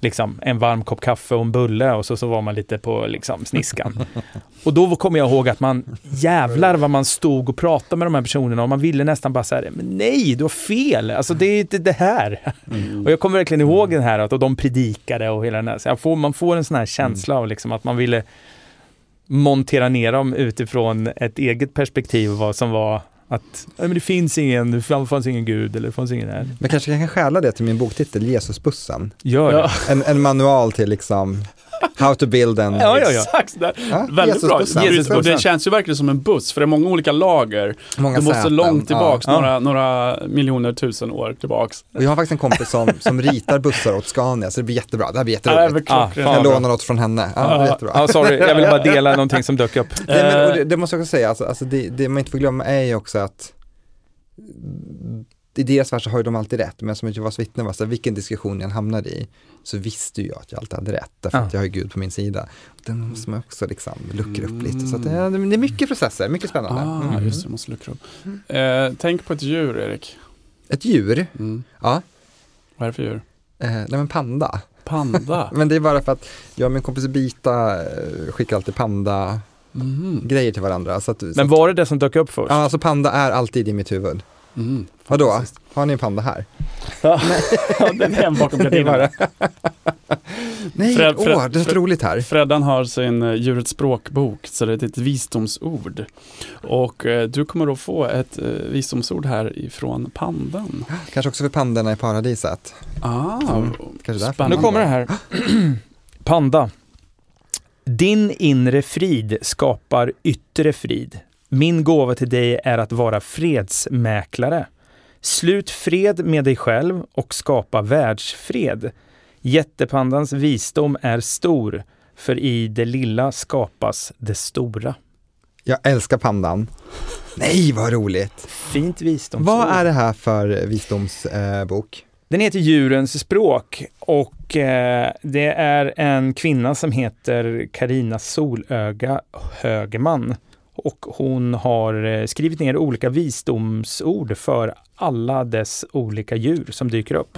liksom, en varm kopp kaffe och en bulle och så, så var man lite på liksom, sniskan. och då kommer jag ihåg att man, jävlar vad man stod och pratade med de här personerna och man ville nästan bara säga nej, du har fel, alltså det är inte det här. Mm. Och jag kommer verkligen ihåg den här, att och de predikade och hela den här, så får, man får en sån här känsla av liksom att man ville montera ner dem utifrån ett eget perspektiv, vad som var att nej, men det finns ingen, det fanns ingen gud eller det fanns ingen här. Men kanske jag kan stjäla det till min boktitel, Jesusbussen. Gör det. Ja, En, en manual till liksom how to build en... [LAUGHS] Ja, ja, ja. exakt. Där. Ja, Väldigt bra. Jesusbussen. Jesusbussen. Och det känns ju verkligen som en buss, för det är många olika lager. Många Du måste säten. långt tillbaks, Ja. Några, några miljoner tusen år tillbaks. Jag har faktiskt en kompis som, som ritar bussar åt Scania, så det blir jättebra. Det här blir Ja, det jätteroligt. Ah, klockrent. fan. Jag lånar något från henne. Ja, det jättebra. Ja, sorry, jag ville bara dela [LAUGHS] någonting som dök upp. Nej, men, Eh, det, det måste jag också säga, alltså, alltså det, det man inte får glömma är ju också att i deras värld så har ju de alltid rätt, men som Jehovas vittnen var, så vilken diskussion jag hamnade i, så visste ju jag att jag alltid hade rätt, därför Ja. att jag har Gud på min sida. Den måste man också liksom luckra upp lite, så att det, är- det är mycket processer, mycket spännande. Ah, Mm. just det, måste luckra upp. Eh, tänk på ett djur, Erik. Ett djur, Mm. ja, Vad är det för djur? eh, nej men panda. Panda. [LAUGHS] Men det är bara för att jag och min kompis Bita eh, skickar alltid panda-grejer Mhm. till varandra. Så att, så Men var det det som dök upp först? ja, alltså panda är alltid i mitt huvud. Mhm. Vadå? Har ni en panda här? Ja, [LAUGHS] den är en bakom [LAUGHS] gardinerna. Nej, Fred- åh, Fred- det är så roligt här. Freddan har sin uh, djurets språkbok, så det är ett visdomsord. Och eh, du kommer då få ett uh, visdomsord här ifrån pandan. Kanske också för pandorna i paradiset. Ah, Mm, kanske därför. spännande. Nu kommer det här. [CLEARS THROAT] Panda. Din inre frid skapar yttre frid. Min gåva till dig är att vara fredsmäklare. Slut fred med dig själv och skapa världsfred. Jättepandans visdom är stor, för i det lilla skapas det stora. Jag älskar pandan. Nej, vad roligt. Fint visdomsord. Vad är det här för visdomsbok? Den heter Djurens språk och eh, det är en kvinna som heter Karina Solöga Högman. Och hon har eh, skrivit ner olika visdomsord för alla dess olika djur som dyker upp.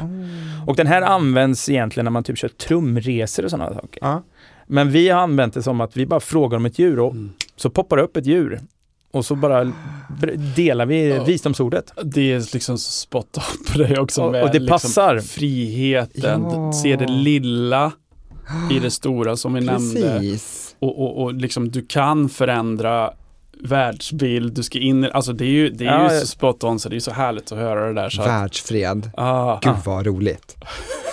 Och den här används egentligen när man typ kör trumresor och sådana saker. Ja. Men vi har använt det som att vi bara frågar om ett djur och Mm. så poppar det upp ett djur. Och så bara delar vi Ja. visdomsordet. Det är liksom så spot on på dig också. Och- med och det liksom passar. Friheten, Ja. se det lilla i det stora som vi nämnde. Precis. Och, och, och liksom du kan förändra världsbild, du ska in, alltså det är ju, det är Ja, ju så spot on så det är så härligt att höra det där. Så Världsfred. ah, Gud vad roligt. [LAUGHS]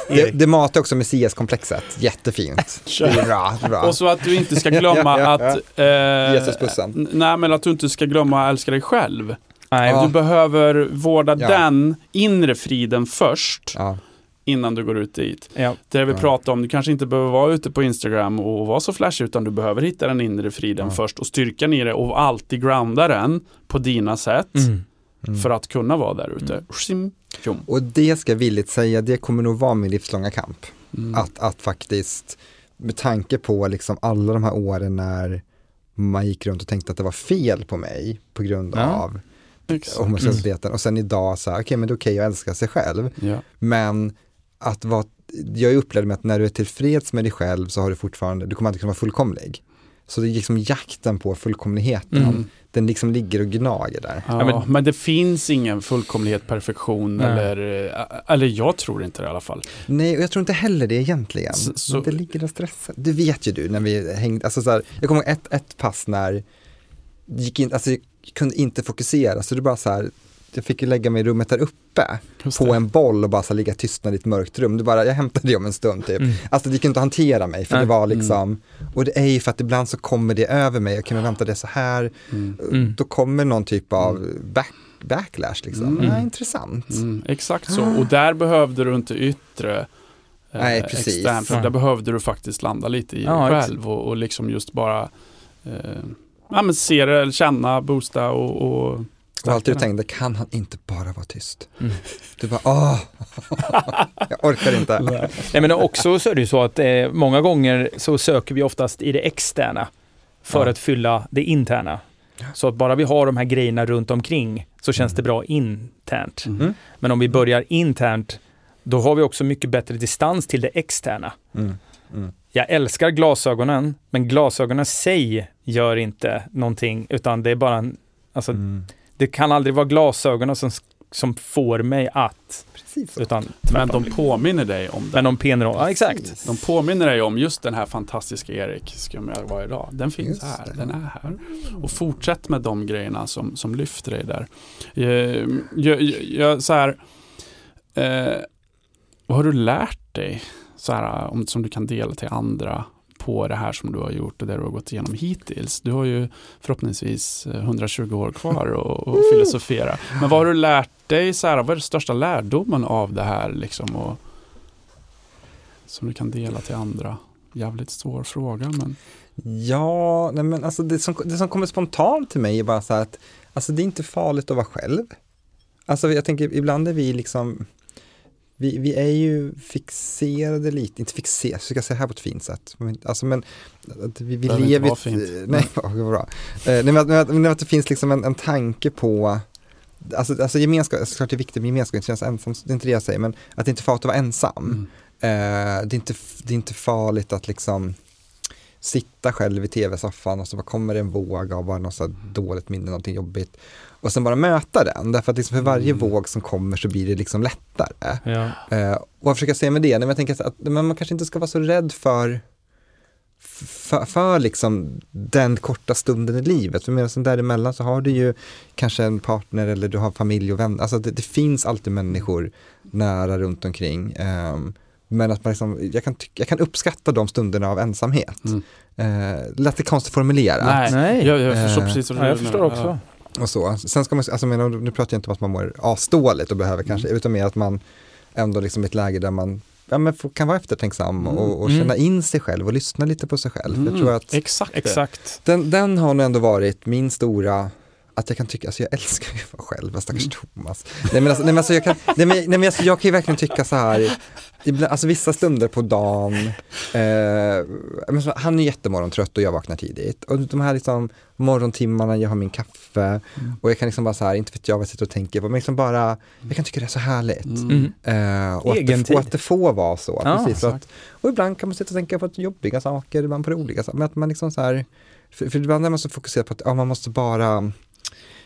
Det, det matar också Messias-komplexet. Jättefint. [LAUGHS] Bra, bra. Och så att du inte ska glömma [LAUGHS] Ja, ja, ja. att... Eh, Jesusbussen. Nej men att du inte ska glömma att älska dig själv. Nej, Ja. Du behöver vårda Ja. den inre friden först Ja, innan du går ut dit. ja. Det vi Ja. pratar om, du kanske inte behöver vara ute på Instagram och vara så flashig utan du behöver hitta den inre friden Ja. först och styrkan i det och alltid grounda den på dina sätt Mm. Mm. för att kunna vara där ute. Tjom. Och det ska jag villigt säga, det kommer nog vara min livslånga kamp. Mm. Att, att faktiskt, med tanke på liksom alla de här åren när man gick runt och tänkte att det var fel på mig på grund Ja. av homosexualiteten och sen idag så här, okej men det är okej att älska sig själv. Ja. Men att vara, jag upplevde med att när du är tillfreds med dig själv så har du fortfarande, du kommer alltid kunna vara fullkomlig. Så det är liksom jakten på fullkomligheten, Mm. den liksom ligger och gnager där. Ja, Ja, men, men- det finns ingen fullkomlighet, perfektion Nej. eller, eh, eller jag tror inte det i alla fall. Nej, och jag tror inte heller det egentligen. Så- så- Men det ligger där stressen. Det vet ju du när vi hängde, alltså så här, jag kommer ihåg ett, ett pass när, gick in, alltså jag kunde inte fokusera, så det bara så här, jag fick ju lägga mig i rummet där uppe på en boll och bara så ligga tystnad i ett mörkt rum. Det bara, jag hämtade det om en stund typ. Mm. Alltså det gick inte att hantera mig för Nej. det var liksom, och det är ju för att ibland så kommer det över mig, jag kan vänta det så här, Mm. Mm. då kommer någon typ av back, backlash liksom. Mm. Ja, intressant. Mm, exakt så. Och där behövde du inte yttre eh, Nej, precis. extern, för där behövde du faktiskt landa lite i Ja, dig själv och, och liksom just bara eh, ja, men se det, känna, boosta och, och Och alltid tänkte, kan han inte bara vara tyst? Mm. Du bara, åh, [LAUGHS] jag orkar inte. Nej, men också så är det ju så att eh, många gånger så söker vi oftast i det externa för Ja. att fylla det interna. Så att bara vi har de här grejerna runt omkring så känns Mm. det bra internt. den. Mm. Men om vi börjar internt, då har vi också mycket bättre distans till det externa. Mm. Mm. Jag älskar glasögonen, men glasögonen i sig gör inte någonting, utan det är bara en, alltså, Mm. Det kan aldrig vara glasögonen som, som får mig att, Precis så. utan Men de påminner dig om det. Men de penar Ja, exakt. De påminner dig om just den här fantastiska Erik som jag var idag. Den finns Just här, det. den är här. Och fortsätt med de grejerna som, som lyfter dig där. Eh, Jag, jag, jag, så här, eh, vad har du lärt dig så här, om, som du kan dela till andra på det här som du har gjort och det du har gått igenom hittills? Du har ju förhoppningsvis eh, 120 år kvar och, och filosofera. Men vad har du lärt dig? Så här, vad är den största lärdomen av det här? Liksom, och, som du kan dela till andra? Jävligt svår fråga men Ja, nej men alltså det som, det som kommer spontant till mig är bara så här att, alltså det är inte farligt att vara själv. Alltså jag tänker, ibland är vi liksom, vi, vi är ju fixerade lite, inte fixerade, ska jag säga här på ett fint sätt. Alltså men, att vi, vi inte lever, ett- fint. [LAUGHS] nej, vad bra. Eh, Nej men att, men att, det finns liksom en, en tanke på, alltså, alltså gemenskap, såklart det är viktigt med gemenskap, inte kännas ensam, det är inte det jag säger, men att det inte är farligt att vara ensam. mm. Eh, det, är inte, det är inte farligt att liksom sitta själv i tv-soffan och så bara kommer det en våg av bara något så dåligt minne, någonting jobbigt. Och sen bara möta den, därför att liksom för varje Mm. våg som kommer så blir det liksom lättare. Ja. Eh, och vad försöker jag säga med det? Nej, men jag tänker att men man kanske inte ska vara så rädd för för, för liksom den korta stunden i livet. För medan däremellan så har du ju kanske en partner eller du har familj och vänner. Alltså det, det finns alltid människor nära runt omkring. Ehm, men att man liksom, jag, kan jag kan uppskatta de stunderna av ensamhet. Mm. Eh, lät det konstigt formulerat. Nej, Nej. Jag, jag förstår Eh, precis vad du Ja, jag menar. förstår också. Och så. Sen ska man, alltså menar, nu pratar jag inte om att man mår asdåligt och behöver kanske, utan mer att man ändå liksom i ett läge där man ja, men kan vara eftertänksam och, och Mm. känna in sig själv och lyssna lite på sig själv. Mm, Jag tror att Exakt. Exakt. den, den har nog ändå varit min stora att jag kan tycka, alltså jag älskar ju att vara själv, stackars Thomas. Nej men alltså, nej, men alltså jag, kan, nej, men, nej, men alltså jag kan ju verkligen tycka så här, ibland, alltså vissa stunder på dagen, eh, men så, han är jättemorgontrött och jag vaknar tidigt. Och de här liksom morgontimmarna, jag har min kaffe och jag kan liksom bara så här, inte vet jag vad jag sitter och tänker på, men liksom bara, jag kan tycka det är så härligt. Mm. Mm. Eh, och, att det, och att det får vara så. Ja, precis, så att, och ibland kan man sitta och tänka på jobbiga saker, ibland på roliga saker. Men att man liksom så här, för, för ibland är man så fokuserad på att ja, man måste bara,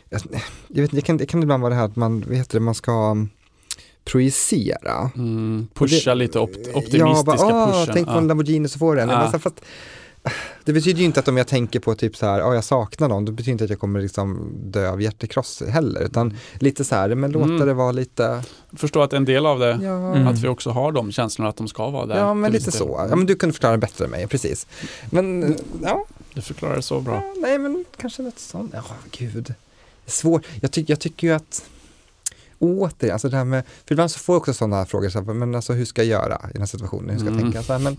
jag, jag vet inte, det kan, det kan ibland vara det här att man, heter det, man ska projicera. Mm, pusha det- lite opt- Ja, optimistiska bara, "Åh, pushen. tänk på ja. en Lamborghini så får den. Ja. Men så fast, det betyder ju inte att om jag tänker på typ så här, ja jag saknar någon, då betyder inte att jag kommer liksom dö av hjärtekross heller, utan lite så här, men låta Mm. det vara lite, Förstå att en del av det, ja, Mm. att vi också har de känslorna att de ska vara där. Ja, men lite del. så. Ja, men du kunde förklara det bättre än mig, precis. Men, ja, Du förklarar det så bra. ja nej men kanske något sånt. Ja, gud. Det är svårt. Jag, tycker jag tycker ju att, återigen, alltså det här med, för ibland så får jag också sådana här frågor, så här, men alltså hur ska jag göra i den här situationen, hur ska jag Mm. tänka? Så här, men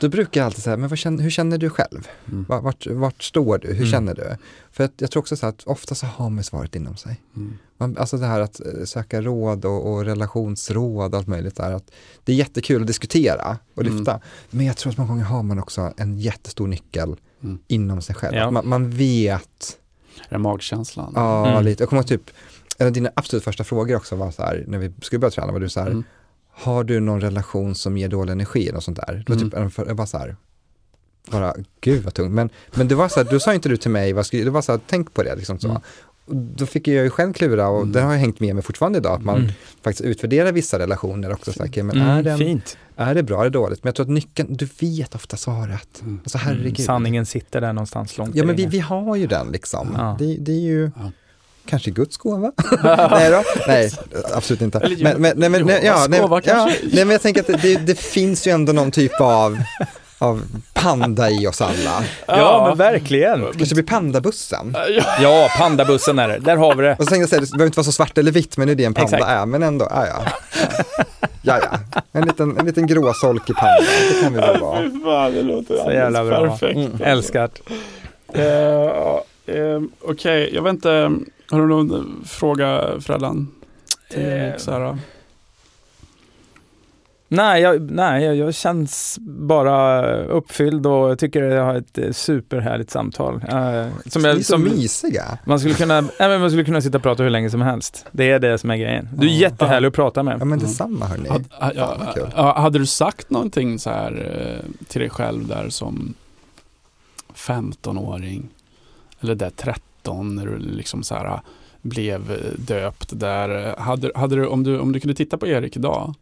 då brukar jag alltid säga, men känner, hur känner du själv? Mm. Vart, vart, står du? Hur Mm. känner du? För att jag tror också så här att ofta så har man svaret inom sig. Mm. Man, alltså det här att eh, söka råd och, och relationsråd och allt möjligt där. Att det är jättekul att diskutera och Mm. lyfta. Men jag tror att många gånger har man också en jättestor nyckel Mm. inom sig själv. Ja. Man, man vet, Är det magkänslan? ja Mm. lite. Jag kommer typ, en av dina absolut första frågor också var så här, när vi skulle börja träna, var du så här, Mm. har du någon relation som ger dålig energi eller något sånt där? Det var typ, för- jag var så här, bara, gud vad tungt. Men, men det var så här, då sa inte du till mig, vad skulle, det var så här, tänk på det liksom så. Mm. Och då fick jag ju själv klura och Mm. det har jag hängt med mig fortfarande idag, att man Mm. faktiskt utvärderar vissa relationer också. Så här, men Mm, är, den, Fint. är det bra eller dåligt? Men jag tror att nyckeln, du vet ofta svaret. Mm. Alltså herregud. Mm, sanningen sitter där någonstans långt Ja men vi, vi har ju den liksom. Ja. Det, det är ju Ja. Kanske Guds gåva. [LAUGHS] nej då, nej absolut inte. Eller Men, men, nej, men, nej, ja, nej, gåva ja, nej men jag tänker att det, det, finns ju ändå någon typ av, av panda i oss alla. Ja, men verkligen. Kanske blir pandabussen. Ja. Pandabussen är det. Där har vi det. Och så tänkte jag säga, det behöver inte vara så svart eller vitt, men det är det en panda Exakt. är. Men ändå, ja ja. Ja ja, en liten, en liten gråsolkig panda, det kan vi väl vara. Fan, det låter Så jävla bra. perfekt. Mm. Älskat. Eh, ja, eh, Okej, jag vet inte, har du någon fråga? Till Eh? Nej, jag, nej jag, jag känns bara uppfylld och jag tycker jag har ett superhärligt samtal. Eh, som Ni är jag, så som, mysiga. man, skulle kunna, nej, men man skulle kunna sitta och prata hur länge som helst. Det är det som är grejen. Du är Ja. jättehärlig att prata Ja med. men Mm. detsamma hörni. Had, ha, kul. ja, hade du sagt någonting så här eh, till dig själv där som 15-åring? Eller där 13 när du liksom så här blev döpt där. Hade, hade du, om, du, om du kunde titta på Erik idag,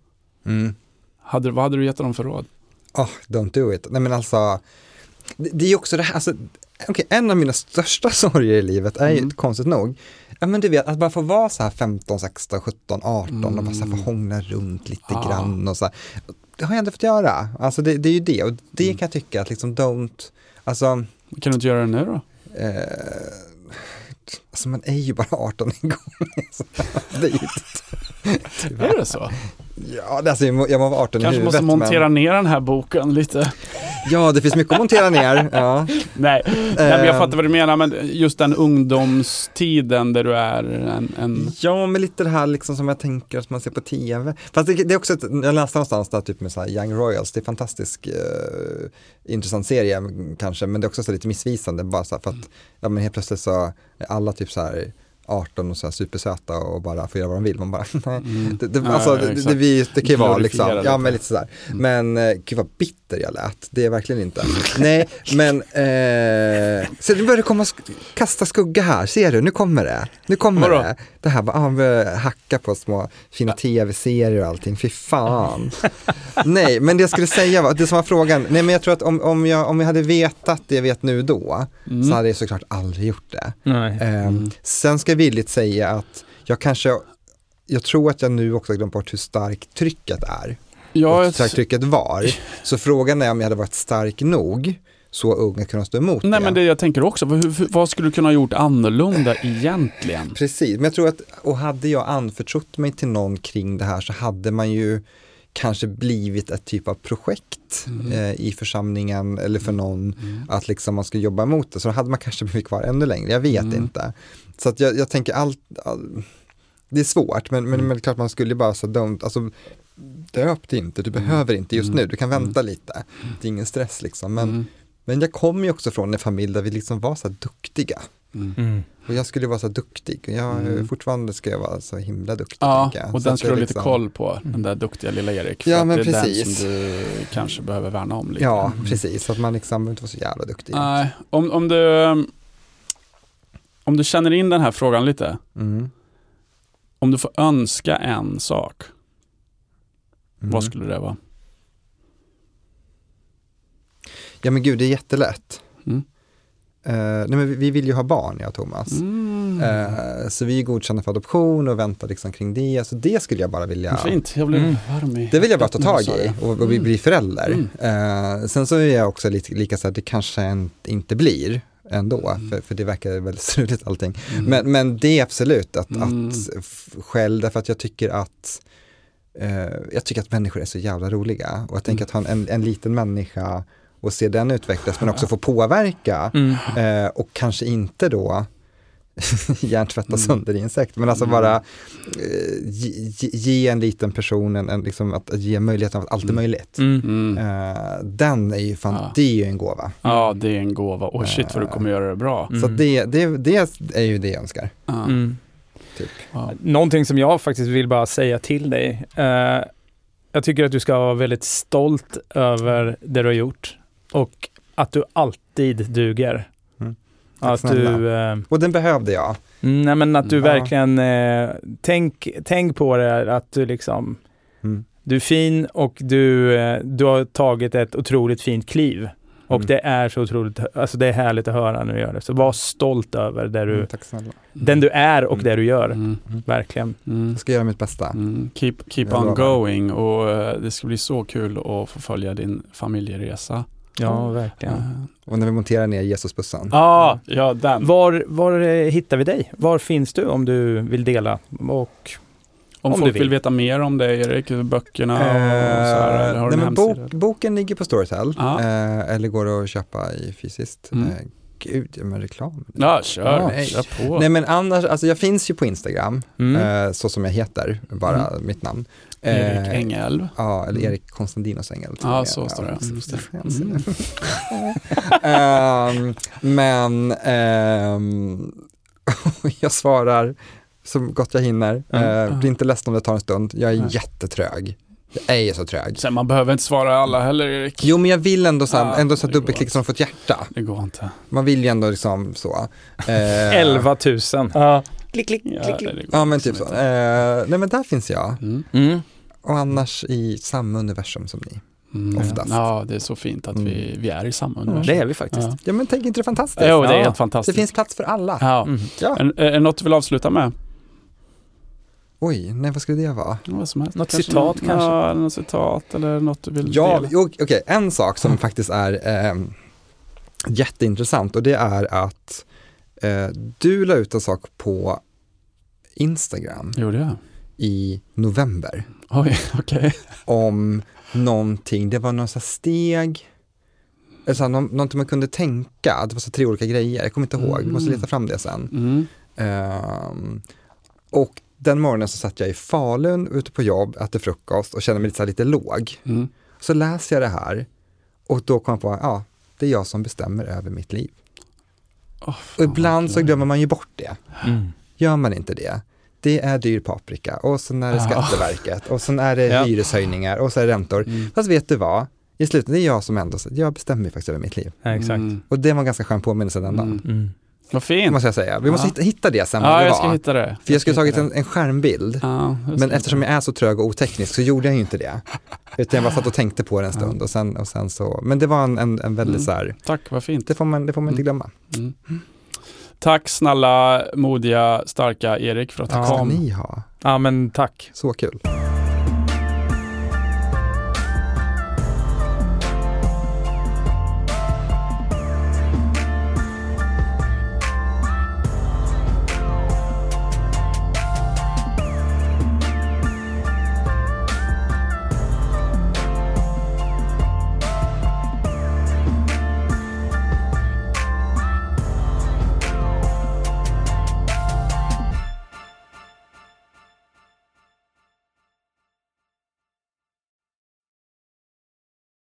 Mm. hade, vad hade du gett honom för råd? Oh, don't do it. Nej men alltså, det, det är också det här, alltså, okej, en av mina största [LAUGHS] sorger i livet är ju Mm. konstigt nog, ja men du vet, att bara få vara så här 15, 16, 17, 18 och bara så här få Mm. hångla runt lite Ja. grann och så här. Det har jag ändå fått göra. Alltså det, det är ju det och det Mm. kan jag tycka att liksom don't, alltså, Kan du inte göra det nu då? Eh, alltså man är ju bara 18 en gång. [LAUGHS] Det är ju, Är det så? Ja, alltså jag vara 18 i Kanske huvudet. måste montera men, ner den här boken lite. ja, det finns mycket att montera ner. [LAUGHS] Ja. Nej, Nej men jag Eh, fattar vad du menar, men just den ungdomstiden där du är en, en Ja, men lite det här liksom som jag tänker att man ser på tv. Fast det, det är också, ett, jag läste någonstans där typ med så Young Royals, det är en fantastisk eh, intressant serie kanske, men det är också så lite missvisande bara så här för att, ja men helt plötsligt så är alla typ så här 18 och så här supersöta och bara får göra vad de vill. Man bara, [LAUGHS] mm, Det, det, alltså, ja, det, det, vi, det kan ju vara liksom, Glorifiera ja lite. men lite sådär. Mm. Men eh, gud vad bitter jag lät, det är verkligen inte. Nej, men eh, så nu börjar det komma, kasta skugga här, ser du, nu kommer det. Nu kommer Vadå? det. Det här bara, ah, vi hacka på små fina tv-serier och allting, fy fan. [LAUGHS] nej, men det jag skulle säga var, det som var frågan, nej men jag tror att om, om, jag, om jag hade vetat det jag vet nu då, Mm. så hade jag såklart aldrig gjort det. Eh. Sen ska jag villigt säga att jag kanske, jag tror att jag nu också glömt bort hur starkt trycket är. Ja, hur starkt trycket var. [LAUGHS] Så frågan är om jag hade varit stark nog, så ung att kunna stå emot nej men det jag tänker också, vad, vad skulle du kunna ha gjort annorlunda egentligen? Precis, men jag tror att, och hade jag anförtrott mig till någon kring det här så hade man ju kanske blivit ett typ av projekt Mm. eh, i församlingen eller för någon Mm. att liksom man skulle jobba emot det, så då hade man kanske blivit kvar ännu längre, jag vet Mm. inte. Så att jag, jag tänker allt, all, det är svårt, men, men, Mm. men det är klart man skulle bara så dumt, alltså döp det inte, du Mm. behöver inte just Mm. nu, du kan vänta lite. Det är ingen stress liksom. Men, Mm. men jag kommer ju också från en familj där vi liksom var så här duktiga. Mm. Mm. Och jag skulle vara så duktig jag, Mm. fortfarande ska jag vara så himla duktig. Ja, och den jag du ha lite liksom- koll på, den där duktiga lilla Erik. För Ja, men det är precis. den som du kanske behöver värna om lite. Ja, Mm. precis. Så att man liksom inte vara så jävla duktig. Nej, om, om du om du känner in den här frågan lite, Mm. om du får önska en sak, Mm. vad skulle det vara? Ja men gud, det är jättelätt. Mm. Eh, nej, men vi, vi vill ju ha barn, jag och Thomas. Mm. Eh, så vi är godkända för adoption och väntar liksom kring det. Så det skulle jag bara vilja, Fint, jag blev Mm. varm i det vill jag bara ta tag i och, och vi Mm. blir förälder. Mm. Eh, sen så är jag också lite, lika så här, det kanske en, inte blir ändå, Mm. för, för det verkar väldigt [LAUGHS] struligt allting. Mm. Men, men det är absolut att, att själv, därför att jag tycker att jag tycker att människor är så jävla roliga och jag tänker att ha en, en, en liten människa och se den utvecklas men också få påverka Mm. eh, och kanske inte då [LAUGHS] hjärntvätta Mm. sönder insekter men alltså Mm. bara eh, ge, ge- en liten person en, en liksom att, att ge möjligheten att allt är Mm. möjligt. Mm. Mm. Eh, den är ju fan, Ja. det är ju en gåva. Ja, det är en gåva. Och shit vad du kommer göra det bra. Mm. Så det, det, det är ju det jag önskar. Ja. Mm. Typ. Ja. Någonting som jag faktiskt vill bara säga till dig. Eh, jag tycker att du ska vara väldigt stolt över det du har gjort och att du alltid duger. Mm. Att snälla. du, eh, Och den behövde jag. nej men att du Ja. verkligen, eh, tänk, tänk på det att du liksom, Mm. du är fin och du, eh, du har tagit ett otroligt fint kliv. Och Mm. det är så otroligt, alltså det är härligt att höra när du gör det. Så var stolt över det du, Mm, den du är och Mm. det du gör. Mm. Verkligen. Mm. Jag ska göra mitt bästa. Mm. Keep, keep on going och eh, det ska bli så kul att få följa din familjeresa. Ja, verkligen. Eh, Och när vi monterar ner Jesusbussen. Ja, Ja, den. Var, var eh, hittar vi dig? Var finns du om du vill dela? Och Om, om folk du vill. vill. veta mer om dig, Erik, böckerna och så här, eller har du nej, men bok, boken ligger på Storytel, Ja. eh, eller går att köpa i fysiskt. Mm. Eh, gud, ja, men reklam. Ja, kör. nej. Kör på. Nej men annars, alltså jag finns ju på Instagram, mm. eh, så som jag heter, bara mitt namn. Erik Eh, Engelv. Ja, eller Mm. Erik Konstantinos Engel. tror Ja, så står det. Mm. [LAUGHS] Ehm, men ehm, [LAUGHS] jag svarar så gott jag hinner. Mm. Eh, bli inte ledsen om det tar en stund. Jag är Nej. jättetrög. Jag är så trög. Sen man behöver inte svara alla heller, Erik. Jo, men jag vill ändå så, här, Ja, ändå så dubbelklicka som få ett hjärta. Det går inte. Man vill ju ändå liksom så. [LAUGHS] Eh, 11 000. Ja. Klick, klick, Ja, klick, klick. det går Ja, men typ så. Eh, nej, men där finns jag. Mm. Mm. Och annars i samma universum som ni. Mm. Oftast. Ja, det är så fint att vi, Mm. vi är i samma Ja, universum. det är vi faktiskt. Ja. Ja, men tänk inte det är fantastiskt? Jo, det är Ja. helt fantastiskt. Det finns plats för alla. Ja. Mm. Ja. Är, är det något du vill avsluta med? Oj, nej vad skulle det vara? Vad som helst. Något citat kanske? Ja, eller något citat eller något du vill Ja, okej, en sak som faktiskt är eh, jätteintressant och det är att eh, du la ut en sak på Instagram Gjorde jag? i november Oj, [LAUGHS] okej. om någonting, det var här steg, eller så här, någon, någonting man kunde tänka, det var så tre olika grejer, jag kommer inte ihåg, jag måste Mm. leta fram det sen. Mm. Ehm, och den morgonen så satt jag i Falun ute på jobb, äter frukost och kände mig lite, så här, lite låg. Mm. Så läser jag det här och då kom jag på, ja, det är jag som bestämmer över mitt liv. Åh, Och ibland så glömmer man ju bort det. Mm. Gör man inte det, det är dyr paprika och sen är det. Skatteverket och sen är det Ja. hyreshöjningar och så är det räntor. Mm. Fast vet du vad? I slutet, det är jag som ändå, jag bestämmer ju faktiskt över mitt liv. Ja, exakt. Mm. Och det var en ganska skön påminnelse den dagen. Mm. Mm. Vad fint. Måste jag säga. Vi måste Ja. hitta, hitta det sen Ja, det jag var. ska hitta det. För jag skulle ska tagit en, en skärmbild. Ja, ska Men eftersom jag är så trög och oteknisk så gjorde jag ju inte det. Utan jag bara satt och tänkte på det en stund och sen, och sen så, men det var en, en, en väldigt Mm. så här, Tack, vad fint. det får man, det får man inte glömma. Mm. Tack snälla, modiga, starka Erik för att du Ja. Ska kom. ni ha? Ja, men tack. Så kul.